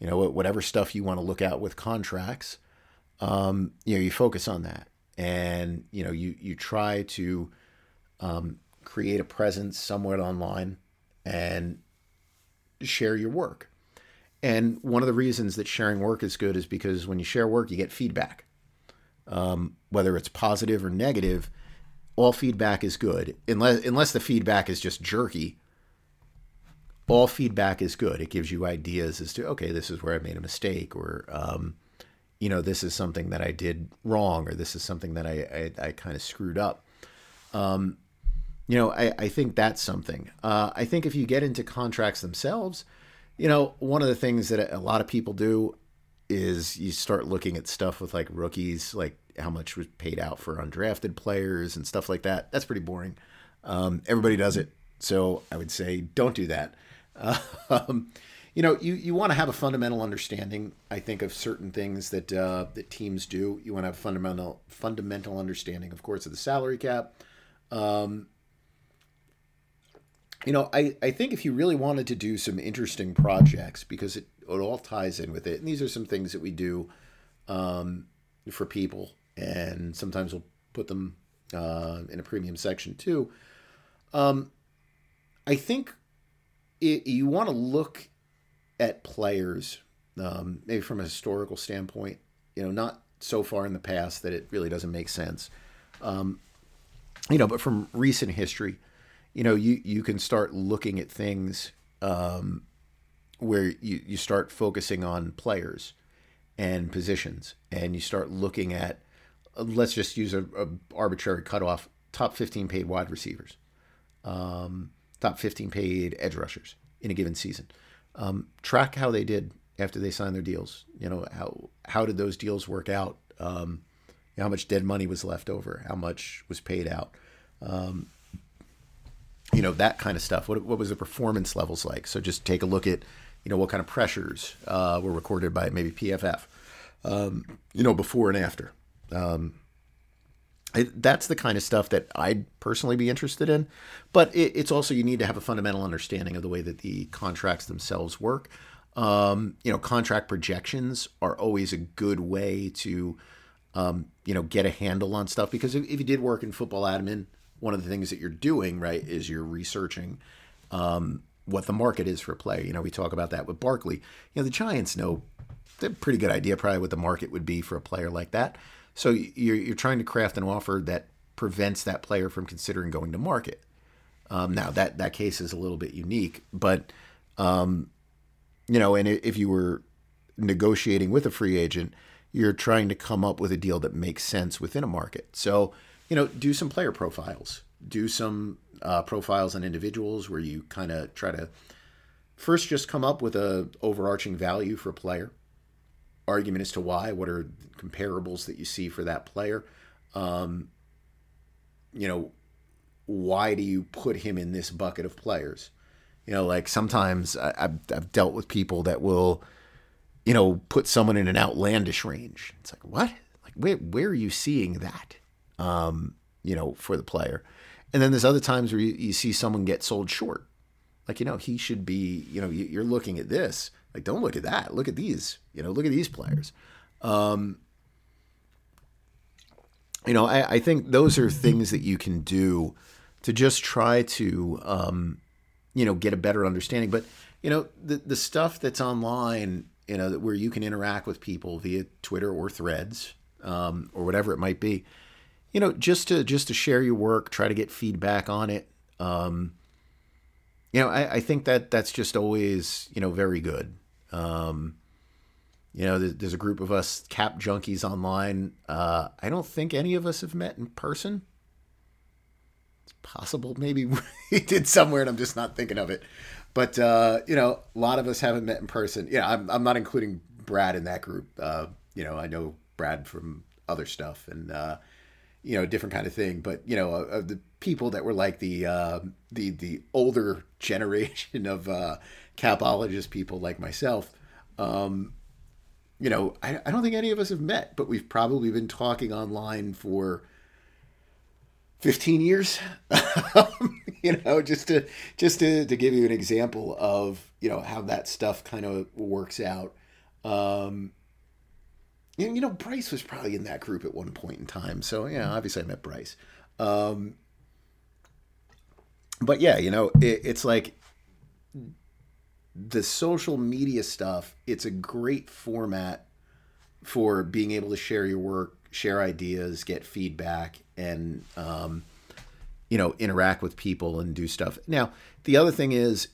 You know, whatever stuff you want to look at with contracts, um, you know, you focus on that, and you know, you you try to um, create a presence somewhere online and share your work. And one of the reasons that sharing work is good is because when you share work, you get feedback. Um, whether it's positive or negative, all feedback is good, unless unless the feedback is just jerky. All feedback is good. It gives you ideas as to okay, this is where I made a mistake, or um, you know, this is something that I did wrong, or this is something that I I, I kind of screwed up. Um, you know, I, I think that's something. Uh, I think if you get into contracts themselves, you know, one of the things that a lot of people do is you start looking at stuff with like rookies, like how much was paid out for undrafted players and stuff like that. That's pretty boring. Um, everybody does it. So I would say don't do that. [LAUGHS] Um, you know, you, you want to have a fundamental understanding, I think, of certain things that uh, that teams do. You want to have fundamental fundamental understanding, of course, of the salary cap. Um, you know, I, I think if you really wanted to do some interesting projects, because it, it all ties in with it, and these are some things that we do um, for people, and sometimes we'll put them uh, in a premium section too. Um, I think it, you want to look at players, um, maybe from a historical standpoint, you know, not so far in the past that it really doesn't make sense, um, you know, but from recent history you know, you you can start looking at things um, where you you start focusing on players and positions, and you start looking at uh, let's just use a, a, arbitrary cutoff: top fifteen paid wide receivers, um, top fifteen paid edge rushers in a given season. Um, track how they did after they signed their deals. You know how how did those deals work out? Um, how much dead money was left over? How much was paid out? Um, you know that kind of stuff. What what was the performance levels like? So just take a look at you know what kind of pressures uh, were recorded by maybe PFF, um, you know before and after. Um, it, that's the kind of stuff that I'd personally be interested in, but it, it's also you need to have a fundamental understanding of the way that the contracts themselves work. Um, you know, contract projections are always a good way to um, you know get a handle on stuff because if, if you did work in football admin one of the things that you're doing, right, is you're researching um, what the market is for a player. You know, we talk about that with Barkley. You know, the Giants know a pretty good idea probably what the market would be for a player like that. So you're, you're trying to craft an offer that prevents that player from considering going to market. Um, now that that case is a little bit unique, but um, you know, and if you were negotiating with a free agent, you're trying to come up with a deal that makes sense within a market. So you know, do some player profiles, do some uh, profiles on individuals where you kind of try to first just come up with a overarching value for a player, argument as to why, what are comparables that you see for that player, um, you know, why do you put him in this bucket of players? You know, like sometimes I, have I've dealt with people that will, you know, put someone in an outlandish range. It's like, what? Like, where, where are you seeing that? Um, you know, for the player. And then there's other times where you, you, see someone get sold short. Like, you know, he should be, you know, you're looking at this. Like, don't look at that. Look at these, you know, look at these players. Um, you know, I, I think those are things that you can do to just try to, um, you know, get a better understanding. But, you know, the, the stuff that's online, you know, where you can interact with people via Twitter or threads um, or whatever it might be, you know, just to just to share your work, try to get feedback on it. Um, you know, I, I think that that's just always you know very good. Um, you know, there's a group of us cap junkies online. Uh, I don't think any of us have met in person. It's possible, maybe [LAUGHS] we did somewhere, and I'm just not thinking of it. But uh, you know, a lot of us haven't met in person. Yeah, I'm I'm not including Brad in that group. Uh, you know, I know Brad from other stuff, and uh, you know, different kind of thing. But you know, of the people that were like the uh, the the older [LAUGHS] generation of uh, capologist people like myself, um, you know, I, I don't think any of us have met, but we've probably been talking online for 15 years [LAUGHS] you know just to just to, to give you an example of you know how that stuff kind of works out um and, you know bryce was probably in that group at one point in time. So yeah obviously i met bryce. Um but yeah you know it, it's like the social media stuff it's a great format for being able to share your work share ideas get feedback and um, you know interact with people and do stuff. Now, the other thing is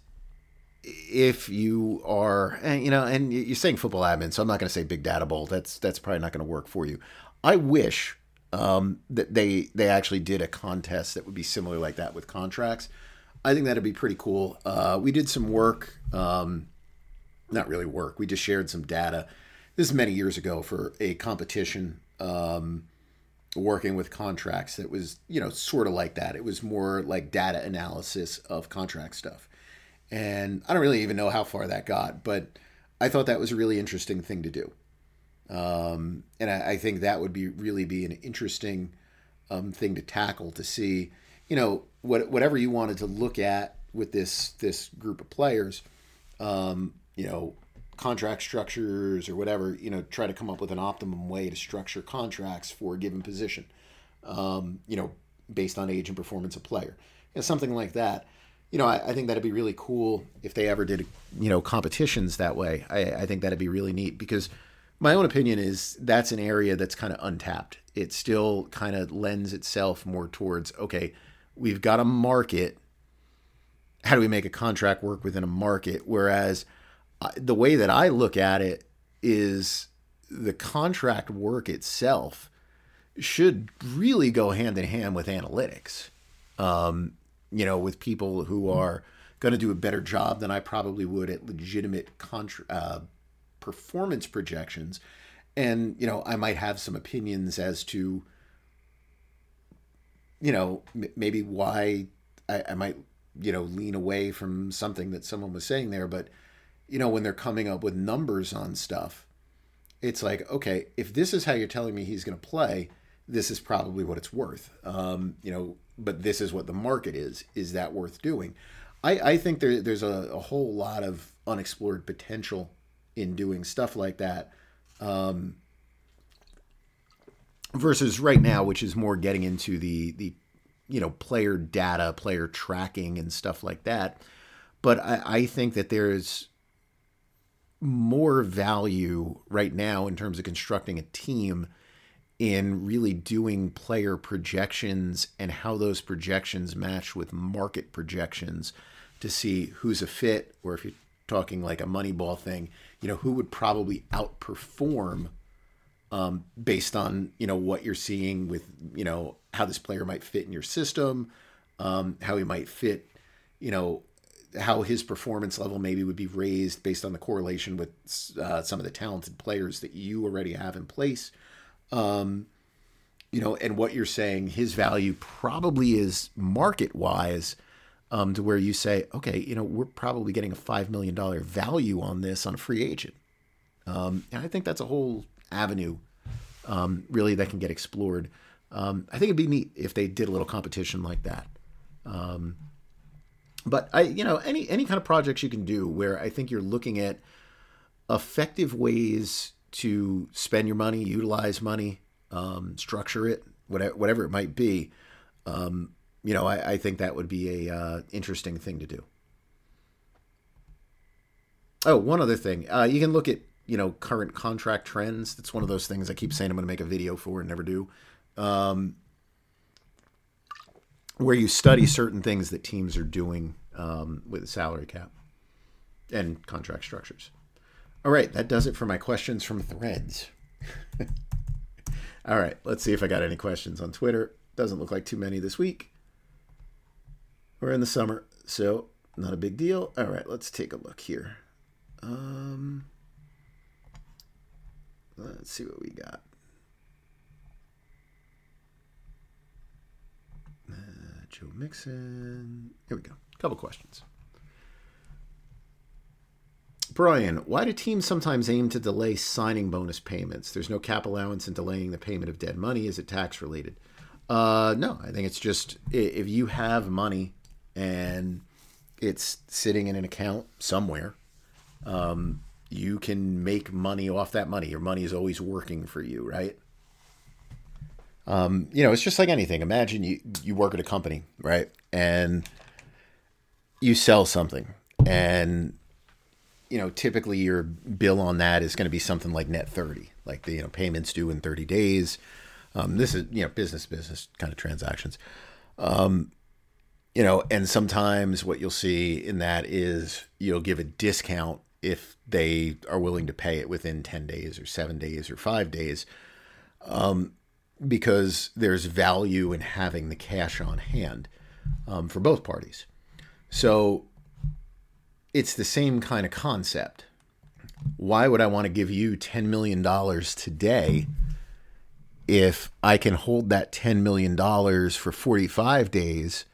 if you are you know and you're saying football admin so i'm not going to say big data bowl. That's that's probably not going to work for you. I wish um, that they they actually did a contest that would be similar like that with contracts. I think that'd be pretty cool. Uh, we did some work um, not really work we just shared some data. This is many years ago for a competition um, working with contracts that was you know sort of like that. It was more like data analysis of contract stuff and i don't really even know how far that got but i thought that was a really interesting thing to do um, and I, I, think that would be really be an interesting um, thing to tackle to see you know what, whatever you wanted to look at with this this group of players um, you know contract structures or whatever, you know, try to come up with an optimum way to structure contracts for a given position, um, you know, based on age and performance of player. You know, something like that. You know, I, I, think that'd be really cool if they ever did, you know, competitions that way. I, I think that'd be really neat because my own opinion is that's an area that's kind of untapped. It still kind of lends itself more towards, okay, we've got a market. How do we make a contract work within a market? Whereas, the way that I look at it is the contract work itself should really go hand in hand with analytics. Um, you know, with people who are going to do a better job than I probably would at legitimate contra- uh, performance projections. And, you know, I might have some opinions as to, you know, m- maybe why I, I might, you know, lean away from something that someone was saying there. But, you know, when they're coming up with numbers on stuff, it's like, okay, if this is how you're telling me he's going to play, this is probably what it's worth. Um, you know, but this is what the market is. Is that worth doing? I, I think there, there's a, a whole lot of unexplored potential in doing stuff like that. Um, versus right now, which is more getting into the the you know player data, player tracking, and stuff like that. But I, I think that there's more value right now in terms of constructing a team in really doing player projections and how those projections match with market projections to see who's a fit or if you're talking like a moneyball thing you know who would probably outperform um, based on you know what you're seeing with you know how this player might fit in your system um, how he might fit you know how his performance level maybe would be raised based on the correlation with uh, some of the talented players that you already have in place. Um, you know, and what you're saying, his value probably is market wise um, to where you say, okay, you know, we're probably getting a $5 million value on this on a free agent. Um, and I think that's a whole avenue um, really that can get explored. Um, I think it'd be neat if they did a little competition like that. Um, but I, you know, any any kind of projects you can do where I think you're looking at effective ways to spend your money, utilize money, um, structure it, whatever whatever it might be. Um, you know, I, I, think that would be a uh, interesting thing to do. Oh, one other thing, uh, you can look at you know current contract trends. That's one of those things I keep saying I'm going to make a video for and never do. Um, where you study certain things that teams are doing um, with the salary cap and contract structures. All right, that does it for my questions from threads. [LAUGHS] All right, let's see if I got any questions on Twitter. Doesn't look like too many this week. We're in the summer, so not a big deal. All right, let's take a look here. Um, let's see what we got. Joe Mixon. Here we go. A couple questions. Brian, why do teams sometimes aim to delay signing bonus payments? There's no cap allowance in delaying the payment of dead money. Is it tax related? Uh, no, I think it's just if you have money and it's sitting in an account somewhere, um, you can make money off that money. Your money is always working for you, right? Um, you know, it's just like anything. Imagine you you work at a company, right? And you sell something and you know, typically your bill on that is going to be something like net 30, like the you know payments due in 30 days. Um, this is you know business business kind of transactions. Um, you know, and sometimes what you'll see in that is you'll give a discount if they are willing to pay it within 10 days or 7 days or 5 days. Um, because there's value in having the cash on hand um, for both parties. So it's the same kind of concept. Why would I want to give you $10 million today if I can hold that $10 million for 45 days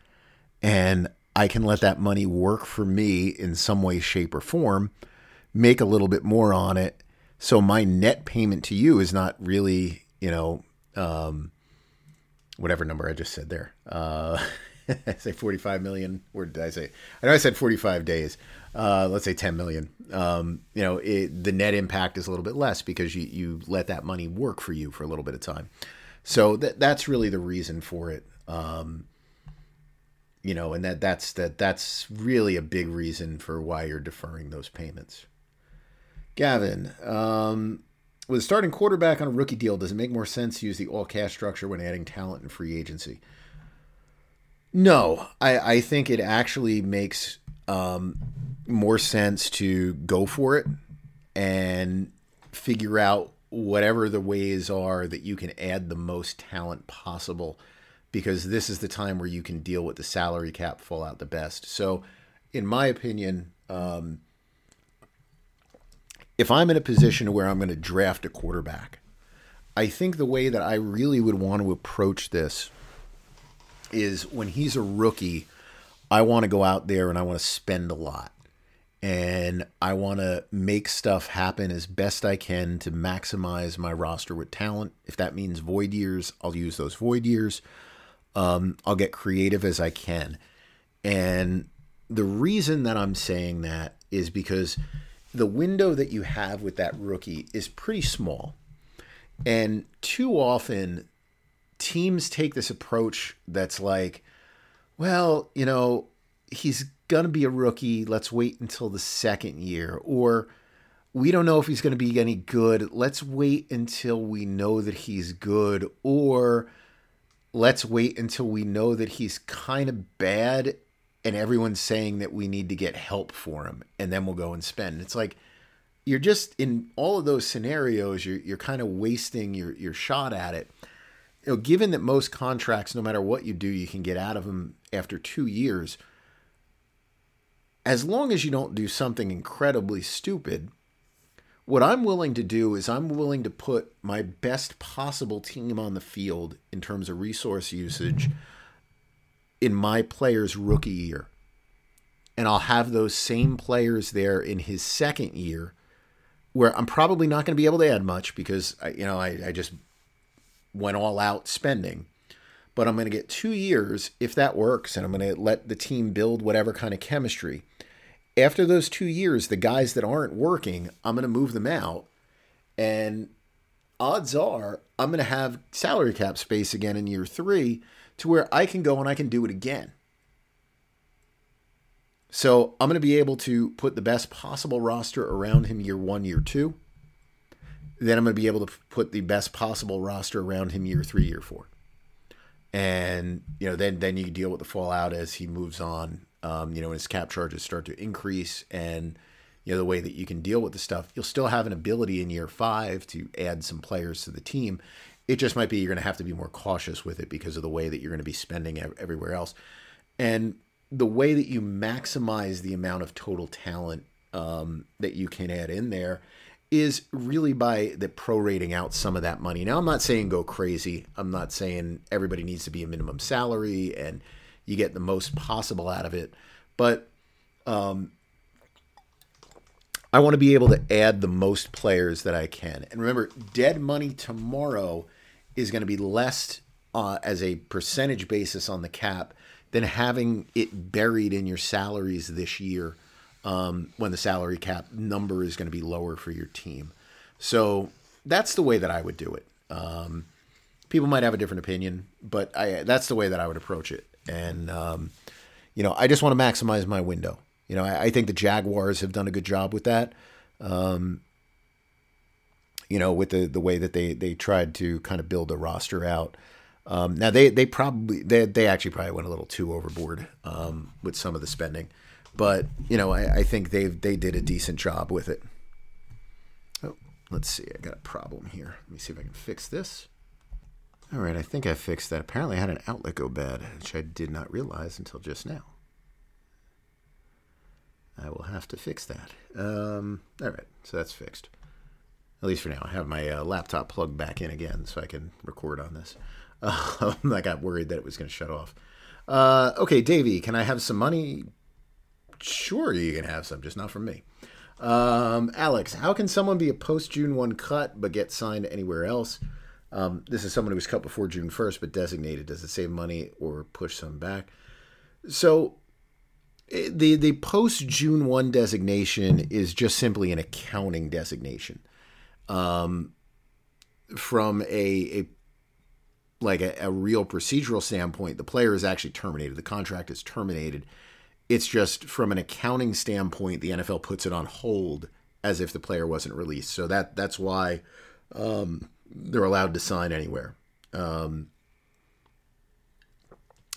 and I can let that money work for me in some way, shape, or form, make a little bit more on it? So my net payment to you is not really, you know, um, whatever number I just said there. Uh, [LAUGHS] I say 45 million. Where did I say? I know I said 45 days uh, let's say 10 million, um, you know, it, the net impact is a little bit less because you, you let that money work for you for a little bit of time. So that, that's really the reason for it. Um, you know, and that that's that that's really a big reason for why you're deferring those payments. Gavin, um, with a starting quarterback on a rookie deal, does it make more sense to use the all cash structure when adding talent and free agency? No, I, I think it actually makes um, more sense to go for it and figure out whatever the ways are that you can add the most talent possible because this is the time where you can deal with the salary cap fallout the best. So, in my opinion, um, if I'm in a position where I'm going to draft a quarterback, I think the way that I really would want to approach this is when he's a rookie, I want to go out there and I want to spend a lot and I want to make stuff happen as best I can to maximize my roster with talent. If that means void years, I'll use those void years. Um, I'll get creative as I can. And the reason that I'm saying that is because the window that you have with that rookie is pretty small. And too often, teams take this approach that's like, well, you know, he's going to be a rookie. Let's wait until the second year. Or we don't know if he's going to be any good. Let's wait until we know that he's good. Or let's wait until we know that he's kind of bad and everyone's saying that we need to get help for him and then we'll go and spend. It's like you're just in all of those scenarios, you're, you're kind of wasting your, your shot at it. You know, given that most contracts, no matter what you do, you can get out of them after two years – as long as you don't do something incredibly stupid, what I'm willing to do is I'm willing to put my best possible team on the field in terms of resource usage in my player's rookie year. And I'll have those same players there in his second year where I'm probably not going to be able to add much because I, you know I, I just went all out spending but I'm going to get two years if that works, and I'm going to let the team build whatever kind of chemistry. After those two years, the guys that aren't working, I'm going to move them out, and odds are I'm going to have salary cap space again in year three to where I can go and I can do it again. So I'm going to be able to put the best possible roster around him year one, year two. Then I'm going to be able to put the best possible roster around him year three, year four and you know then then you deal with the fallout as he moves on. Um, you know, when his cap charges start to increase, and you know the way that you can deal with the stuff, you'll still have an ability in year five to add some players to the team. It just might be you're going to have to be more cautious with it because of the way that you're going to be spending everywhere else, and the way that you maximize the amount of total talent um, that you can add in there is really by the prorating out some of that money. Now, I'm not saying go crazy. I'm not saying everybody needs to be a minimum salary and you get the most possible out of it. But um, I want to be able to add the most players that I can. And remember, dead money tomorrow is going to be less uh, as a percentage basis on the cap than having it buried in your salaries this year um, when the salary cap number is going to be lower for your team. So that's the way that I would do it. Um, people might have a different opinion, but I, that's the way that I would approach it. And, um, you know, I just want to maximize my window. You know, I, I, think the Jaguars have done a good job with that. Um, you know, with the, the way that they, they tried to kind of build a roster out. Um, now they, they probably they, they actually probably went a little too overboard um, with some of the spending, but you know I, I think they they did a decent job with it. Oh, let's see, I got a problem here. Let me see if I can fix this. All right, I think I fixed that. Apparently, I had an outlet go bad, which I did not realize until just now. I will have to fix that. Um, all right, so that's fixed. At least for now. I have my uh, laptop plugged back in again so I can record on this. Uh, [LAUGHS] I got worried that it was going to shut off. Uh, okay, Davey, can I have some money? Sure, you can have some, just not from me. Um, Alex, how can someone be a post June 1 cut but get signed anywhere else? Um, this is someone who was cut before June 1st but designated. Does it save money or push some back? So the the post June 1 designation is just simply an accounting designation. Um, from a, a like a, a real procedural standpoint, the player is actually terminated. The contract is terminated. It's just from an accounting standpoint, the NFL puts it on hold as if the player wasn't released. So that that's why um, they're allowed to sign anywhere. Um,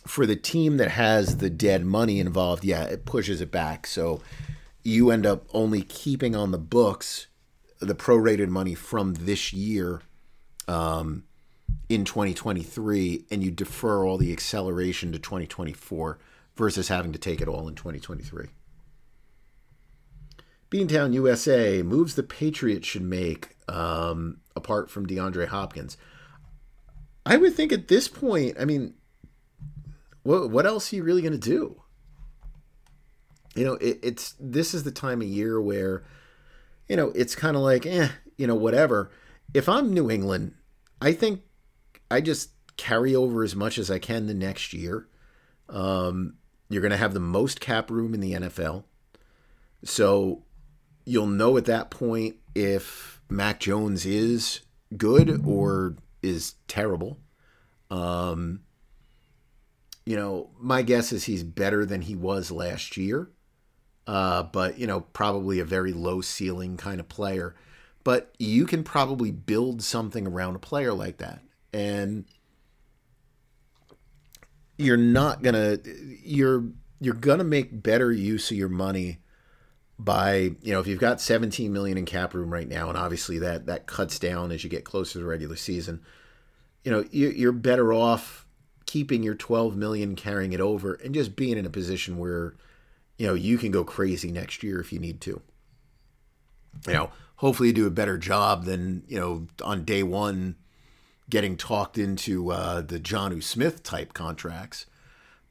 for the team that has the dead money involved, yeah, it pushes it back. So you end up only keeping on the books the prorated money from this year um, in 2023, and you defer all the acceleration to 2024 versus having to take it all in 2023. Beantown USA moves the Patriots should make um, apart from DeAndre Hopkins. I would think at this point, I mean, what what else are you really going to do? You know, it, it's this is the time of year where, you know, it's kind of like, eh, you know, whatever. If I'm New England, I think I just carry over as much as I can the next year. Um, you're going to have the most cap room in the NFL. So you'll know at that point if Mac Jones is good or is terrible. Um, you know, my guess is he's better than he was last year, uh, but, you know, probably a very low ceiling kind of player. But you can probably build something around a player like that. And you're not going to, you're, you're to make better use of your money by you know if you've got 17 million in cap room right now and obviously that that cuts down as you get closer to the regular season you know you're better off keeping your 12 million carrying it over and just being in a position where you know you can go crazy next year if you need to. You know hopefully you do a better job than you know on day one getting talked into uh, the Jonnu Smith type contracts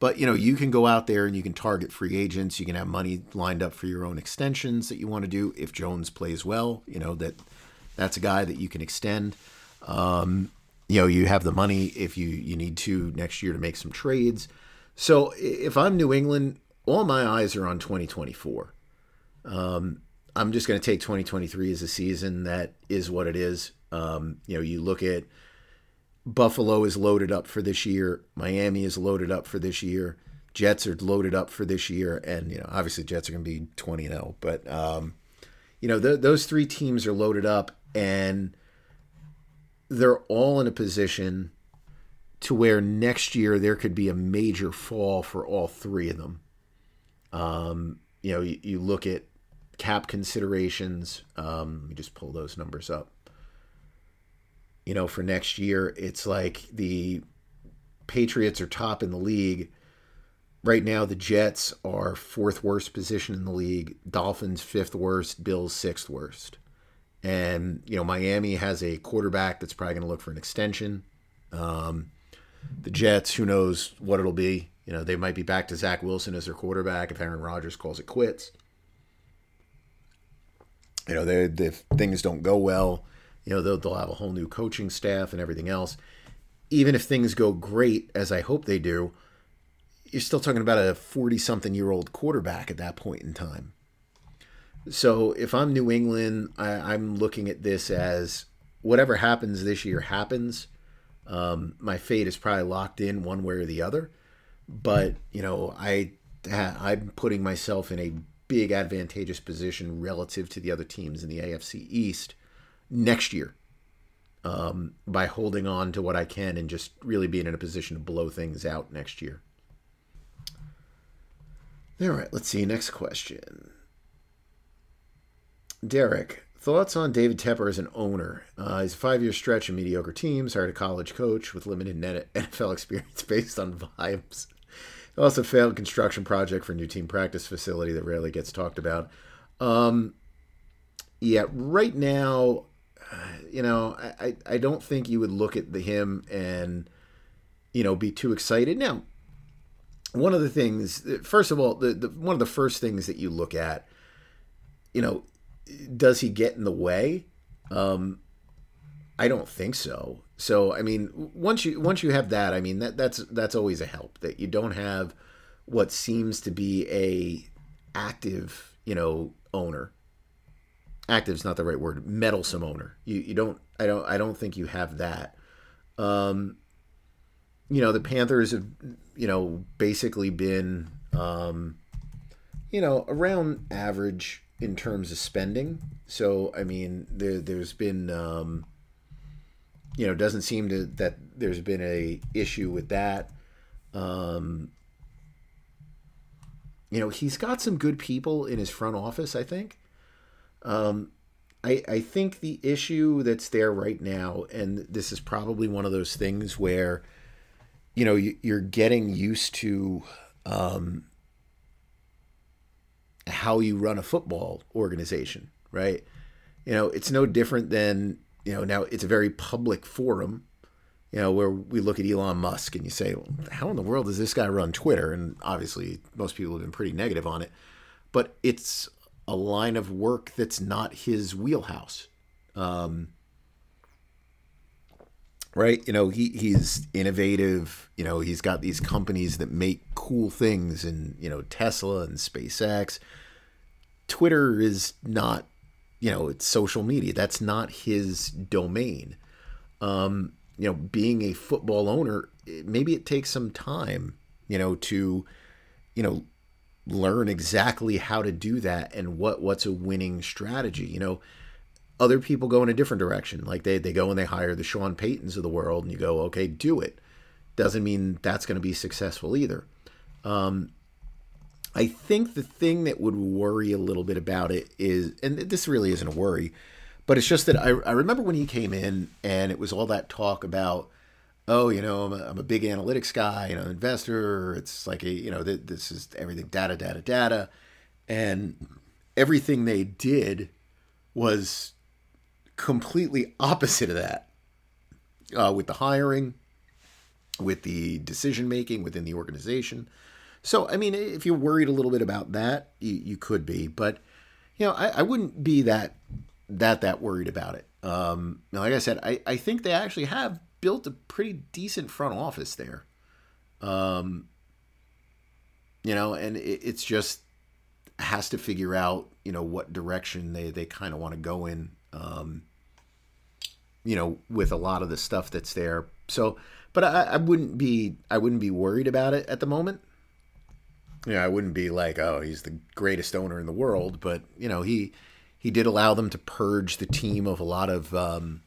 but you know, you can go out there and you can target free agents. You can have money lined up for your own extensions that you want to do. If Jones plays well, you know that that's a guy that you can extend. Um, you know, you have the money if you you need to next year to make some trades. So if I'm New England, all my eyes are on 2024. Um, I'm just going to take 2023 as a season that is what it is. Um, you know, you look at Buffalo is loaded up for this year. Miami is loaded up for this year. Jets are loaded up for this year, and you know obviously Jets are going to be twenty and zero. Oh, but um, you know th- those three teams are loaded up, and they're all in a position to where next year there could be a major fall for all three of them. Um, you know, you, you, look at cap considerations. Um, let me just pull those numbers up you know, for next year, it's like the Patriots are top in the league. Right now, the Jets are fourth worst position in the league, Dolphins fifth worst, Bills sixth worst. And, you know, Miami has a quarterback that's probably going to look for an extension. Um, the Jets, who knows what it'll be. You know, they might be back to Zach Wilson as their quarterback if Aaron Rodgers calls it quits. you know, if things don't go well, you know, they'll, they'll have a whole new coaching staff and everything else. Even if things go great, as I hope they do, you're still talking about a 40 something year old quarterback at that point in time. So if I'm New England, I, am looking at this as whatever happens this year happens. Um, my fate is probably locked in one way or the other. But, you know, I, I'm putting myself in a big advantageous position relative to the other teams in the AFC East next year um, by holding on to what I can and just really being in a position to blow things out next year. All right, let's see. Next question. Derek, thoughts on David Tepper as an owner? Uh, he's a five year stretch of mediocre teams, hired a college coach with limited NFL [LAUGHS] experience based on vibes. Also, failed construction project for new team practice facility that rarely gets talked about. Um, yeah, right now, you know, I, I don't think you would look at the him and you know be too excited. Now, one of the things, first of all, the, the one of the first things that you look at, you know, does he get in the way? Um, I don't think so. So I mean, once you once you have that, I mean that that's that's always a help that you don't have what seems to be a active, you know, owner. Active's not the right word. Meddlesome owner. You you don't I don't I don't think you have that. Um, you know, the Panthers have you know basically been um, you know around average in terms of spending. So I mean, there there's been um, you know doesn't seem to that there's been a issue with that. Um, you know, he's got some good people in his front office. I think. Um, I, I think the issue that's there right now, and this is probably one of those things where, you know, you, are getting used to um, how you run a football organization, right? You know, it's no different than, you know, now it's a very public forum, you know, where we look at Elon Musk and you say, well, how in the world does this guy run Twitter? And obviously, most people have been pretty negative on it, but it's a line of work that's not his wheelhouse. Um, right? You know, he he's innovative. You know, he's got these companies that make cool things, and you know, Tesla and SpaceX. Twitter is not, you know, it's social media. That's not his domain. Um, you know, being a football owner, maybe it takes some time, you know, to, you know, learn exactly how to do that and what what's a winning strategy. You know, other people go in a different direction. Like they, they go and they hire the Sean Paytons of the world, and you go, okay, do it. Doesn't mean that's going to be successful either. Um, I think the thing that would worry a little bit about it is, and this really isn't a worry, but it's just that I, I remember when he came in and it was all that talk about, oh, you know, I'm a, I'm a big analytics guy, you know, investor. It's like a, you know, this is everything data, data, data. And everything they did was completely opposite of that uh, with the hiring, with the decision making within the organization. So, I mean, if you're worried a little bit about that, you, you could be, but you know, I, I wouldn't be that that that worried about it. Um, like I said, I, I think they actually have built a pretty decent front office there. Um, you know, and it, it's just has to figure out, you know, what direction they, they kind of want to go in um, you know, with a lot of the stuff that's there. So, but I, I wouldn't be I wouldn't be worried about it at the moment. Yeah, I wouldn't be like, oh, he's the greatest owner in the world, but you know, he he did allow them to purge the team of a lot of um,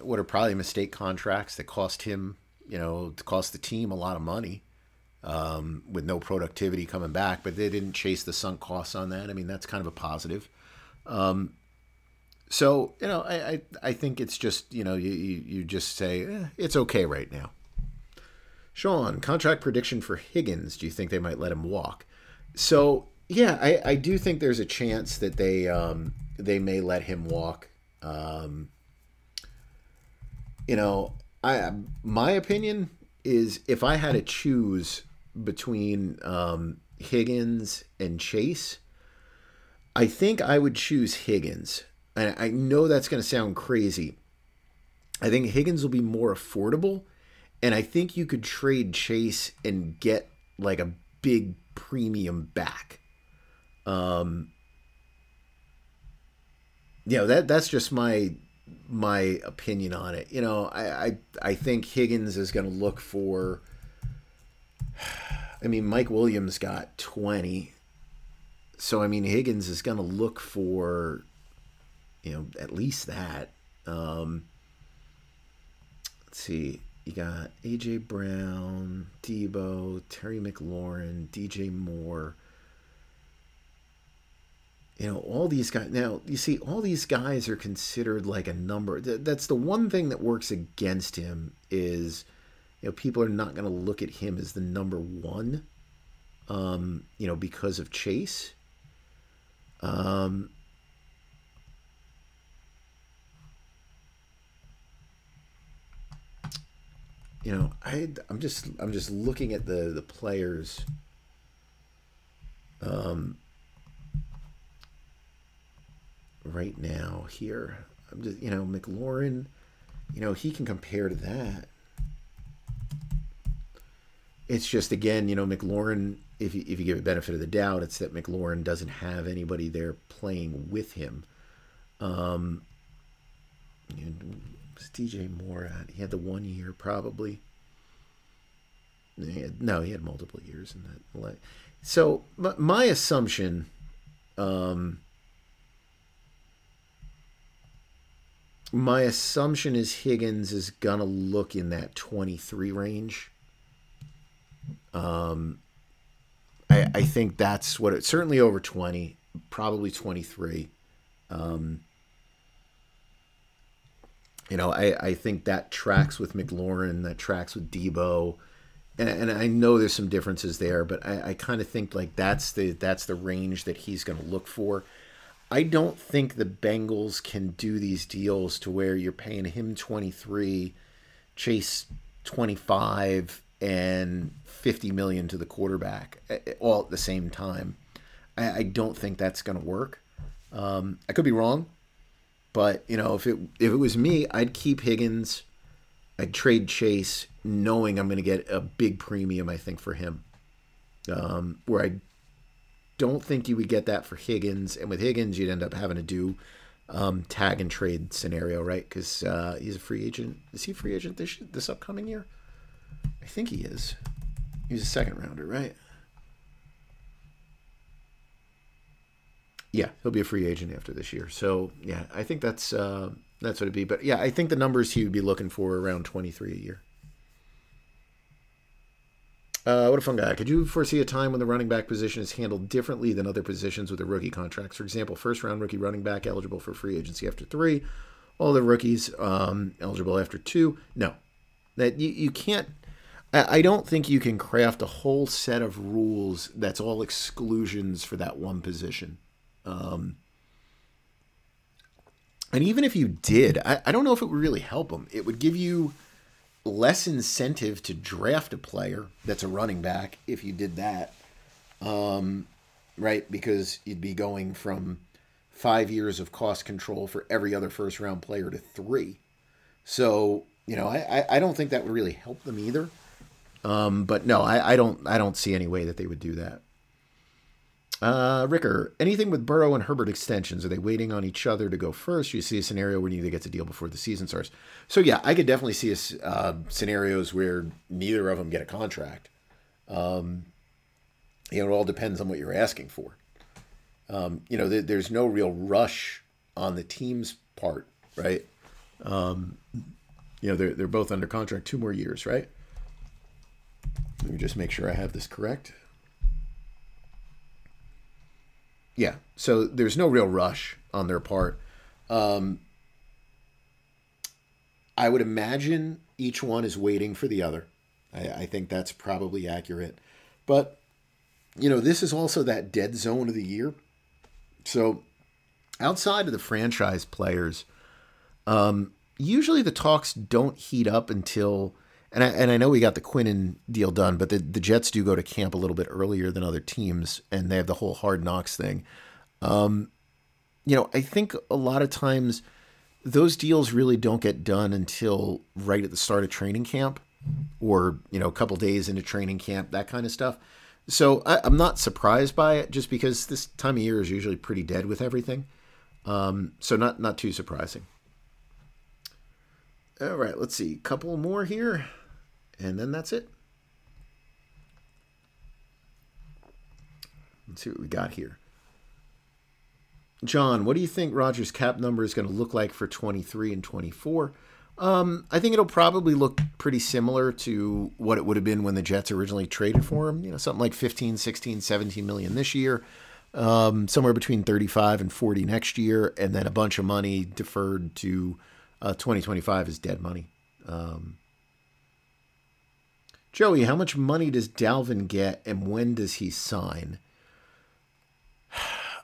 what are probably mistake contracts that cost him, you know, cost the team a lot of money. Um, with no productivity coming back, but they didn't chase the sunk costs on that. I mean, that's kind of a positive. Um, so you know, I, I, I think it's just you know you you just say eh, it's okay right now. Sean, contract prediction for Higgins. Do you think they might let him walk? So yeah, I, I do think there's a chance that they um, they may let him walk. Um, you know, I my opinion is if I had to choose between um, Higgins and Chase, I think I would choose Higgins. And I know that's going to sound crazy. I think Higgins will be more affordable. And I think you could trade Chase and get like a big premium back. Um, you know, that that's just my my opinion on it. You know, I I, I think Higgins is going to look for. I mean, Mike Williams got twenty, so I mean Higgins is going to look for, you know, at least that. Um, let's see, you got AJ Brown, Deebo, Terry McLaurin, DJ Moore you know all these guys now you see all these guys are considered like a number. That's the one thing that works against him is you know people are not going to look at him as the number one um you know because of chase. Um you know i i'm just i'm just looking at the the players um right now here. I'm just, you know, McLaurin, you know, he can compare to that. It's just again, you know, McLaurin. If you if you give it benefit of the doubt, it's that McLaurin doesn't have anybody there playing with him. Um, you was DJ Moore at? He had the one year probably. He had, no, he had multiple years in that. So my, my assumption, um, my assumption is Higgins is gonna look in that 23 range. Um, I, I think that's what it certainly over 20, probably 23. Um, you know, I, I think that tracks with McLaurin, that tracks with Deebo, And, and I know there's some differences there, but I, I kind of think like that's the that's the range that he's going to look for. I don't think the Bengals can do these deals to where you're paying him 23, Chase 25, and 50 million to the quarterback eh, eh, all at the same time. I, I don't think that's going to work. Um, I could be wrong, but you know, if it if it was me, I'd keep Higgins. I'd trade Chase, knowing I'm going to get a big premium. I think for him, um, where I don't think you would get that for Higgins. And with Higgins, you'd end up having to do um, tag and trade scenario, right? Because uh, he's a free agent. Is he a free agent this this upcoming year? I think he is. He's a second rounder, right? Yeah, he'll be a free agent after this year. So yeah, I think that's uh, that's what it'd be. But yeah, I think the numbers he would be looking for around twenty three a year. Uh, what a fun guy. Could you foresee a time when the running back position is handled differently than other positions with the rookie contracts? For example, first round rookie running back eligible for free agency after three, all the rookies um, eligible after two. No, that you, you can't. I, don't think you can craft a whole set of rules that's all exclusions for that one position. Um, and even if you did, I, I don't know if it would really help them. It would give you less incentive to draft a player that's a running back if you did that. Um, right? Because you'd be going from five years of cost control for every other first round player to three. So, you know, I, I don't think that would really help them either. Um, but no, I, I don't I don't see any way that they would do that. Uh, Ricker, anything with Burrow and Herbert extensions? Are they waiting on each other to go first? You see a scenario where neither gets a deal before the season starts. So yeah, I could definitely see a, uh, scenarios where neither of them get a contract. Um, you know, it all depends on what you're asking for. Um, you know, th- there's no real rush on the team's part, right? Um, you know, they're they're both under contract two more years, right? Let me just make sure I have this correct. Yeah. So there's no real rush on their part. Um, I would imagine each one is waiting for the other. I, I think that's probably accurate. But, you know, this is also that dead zone of the year. So outside of the franchise players, um, usually the talks don't heat up until and I, and I know we got the Quinnen deal done, but the, the Jets do go to camp a little bit earlier than other teams, and they have the whole hard knocks thing. Um, you know, I think a lot of times those deals really don't get done until right at the start of training camp or, you know, a couple days into training camp, that kind of stuff. So I, am not surprised by it just because this time of year is usually pretty dead with everything. Um, so not not too surprising. All right, let's see. A couple more here, and then that's it. Let's see what we got here. John, what do you think Rodgers' cap number is going to look like for 23 and 24? Um, I think it'll probably look pretty similar to what it would have been when the Jets originally traded for him. You know, something like 15, 16, 17 million this year, um, somewhere between 35 and 40 next year, and then a bunch of money deferred to uh, 2025 is dead money. Um, Joey, how much money does Dalvin get, and when does he sign?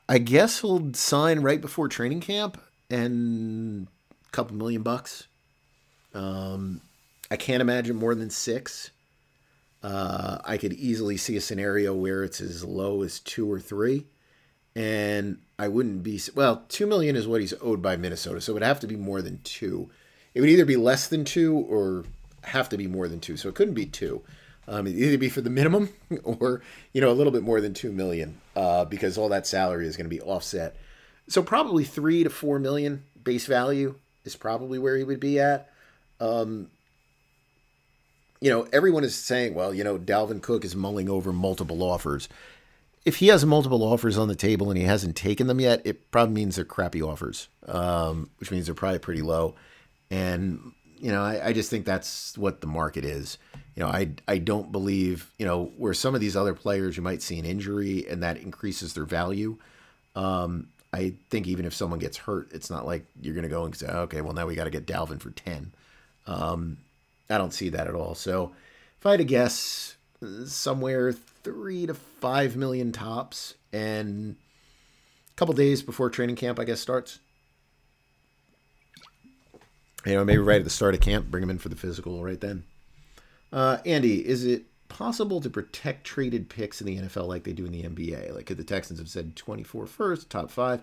I guess he'll sign right before training camp and a couple million bucks. Um, I can't imagine more than six. Uh, I could easily see a scenario where it's as low as two or three, and I wouldn't be well. Two million is what he's owed by Minnesota, so it would have to be more than two. It would either be less than two or have to be more than two. So it couldn't be two. Um, it'd either be for the minimum [LAUGHS] or you know a little bit more than two million, uh, because all that salary is going to be offset. So probably three to four million base value is probably where he would be at. Um, you know, everyone is saying, well, you know, Dalvin Cook is mulling over multiple offers. If he has multiple offers on the table and he hasn't taken them yet, it probably means they're crappy offers, um, which means they're probably pretty low. And you know, I, I, just think that's what the market is. You know, I I don't believe you know where some of these other players you might see an injury and that increases their value. Um, I think even if someone gets hurt, it's not like you're going to go and say, okay, well now we got to get Dalvin for ten. Um, I don't see that at all. So if I had to guess, somewhere three to five million tops, and a couple days before training camp, I guess starts. You know, maybe right at the start of camp, bring them in for the physical right then. Uh, Andy, is it possible to protect traded picks in the NFL like they do in the NBA? Like, could the Texans have said 24 first, top five?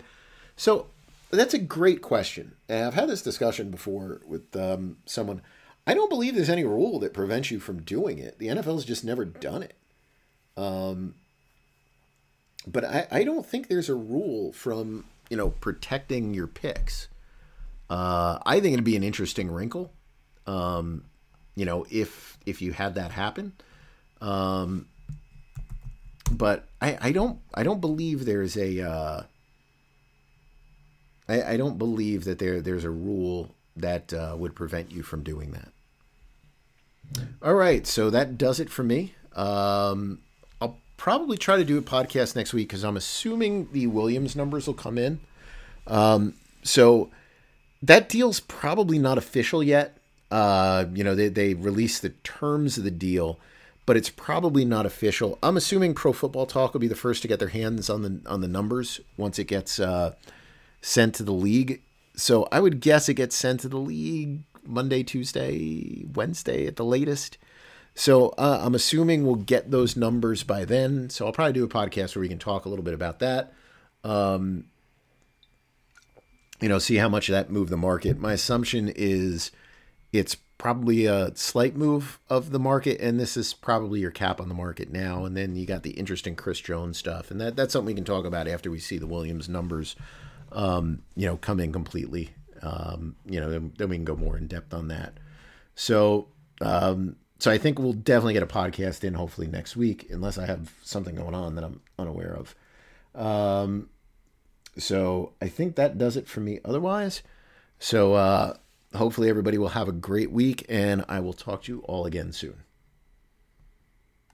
So that's a great question. And I've had this discussion before with um, someone. I don't believe there's any rule that prevents you from doing it. The NFL's just never done it. Um, but I, I don't think there's a rule from you know protecting your picks. Uh, I think it'd be an interesting wrinkle. Um, you know, if if you had that happen. Um, but I, I don't I don't believe there's a uh, I, I don't believe that there there's a rule that uh, would prevent you from doing that. All right, so that does it for me. Um, I'll probably try to do a podcast next week because I'm assuming the Williams numbers will come in. Um, so that deal's probably not official yet. Uh, you know, they they released the terms of the deal, but it's probably not official. I'm assuming Pro Football Talk will be the first to get their hands on the on the numbers once it gets uh, sent to the league. So I would guess it gets sent to the league Monday, Tuesday, Wednesday at the latest. So uh, I'm assuming we'll get those numbers by then. So I'll probably do a podcast where we can talk a little bit about that. Um, you know, see how much that moved the market. My assumption is it's probably a slight move of the market, and this is probably your cap on the market now. And then you got the interesting Chris Jones stuff, and that that's something we can talk about after we see the Williams numbers um, you know, come in completely. Um, you know, then, then, we can go more in depth on that. So, um, so I think we'll definitely get a podcast in hopefully next week, unless I have something going on that I'm unaware of. Um, so I think that does it for me. Otherwise, so uh, hopefully everybody will have a great week, and I will talk to you all again soon.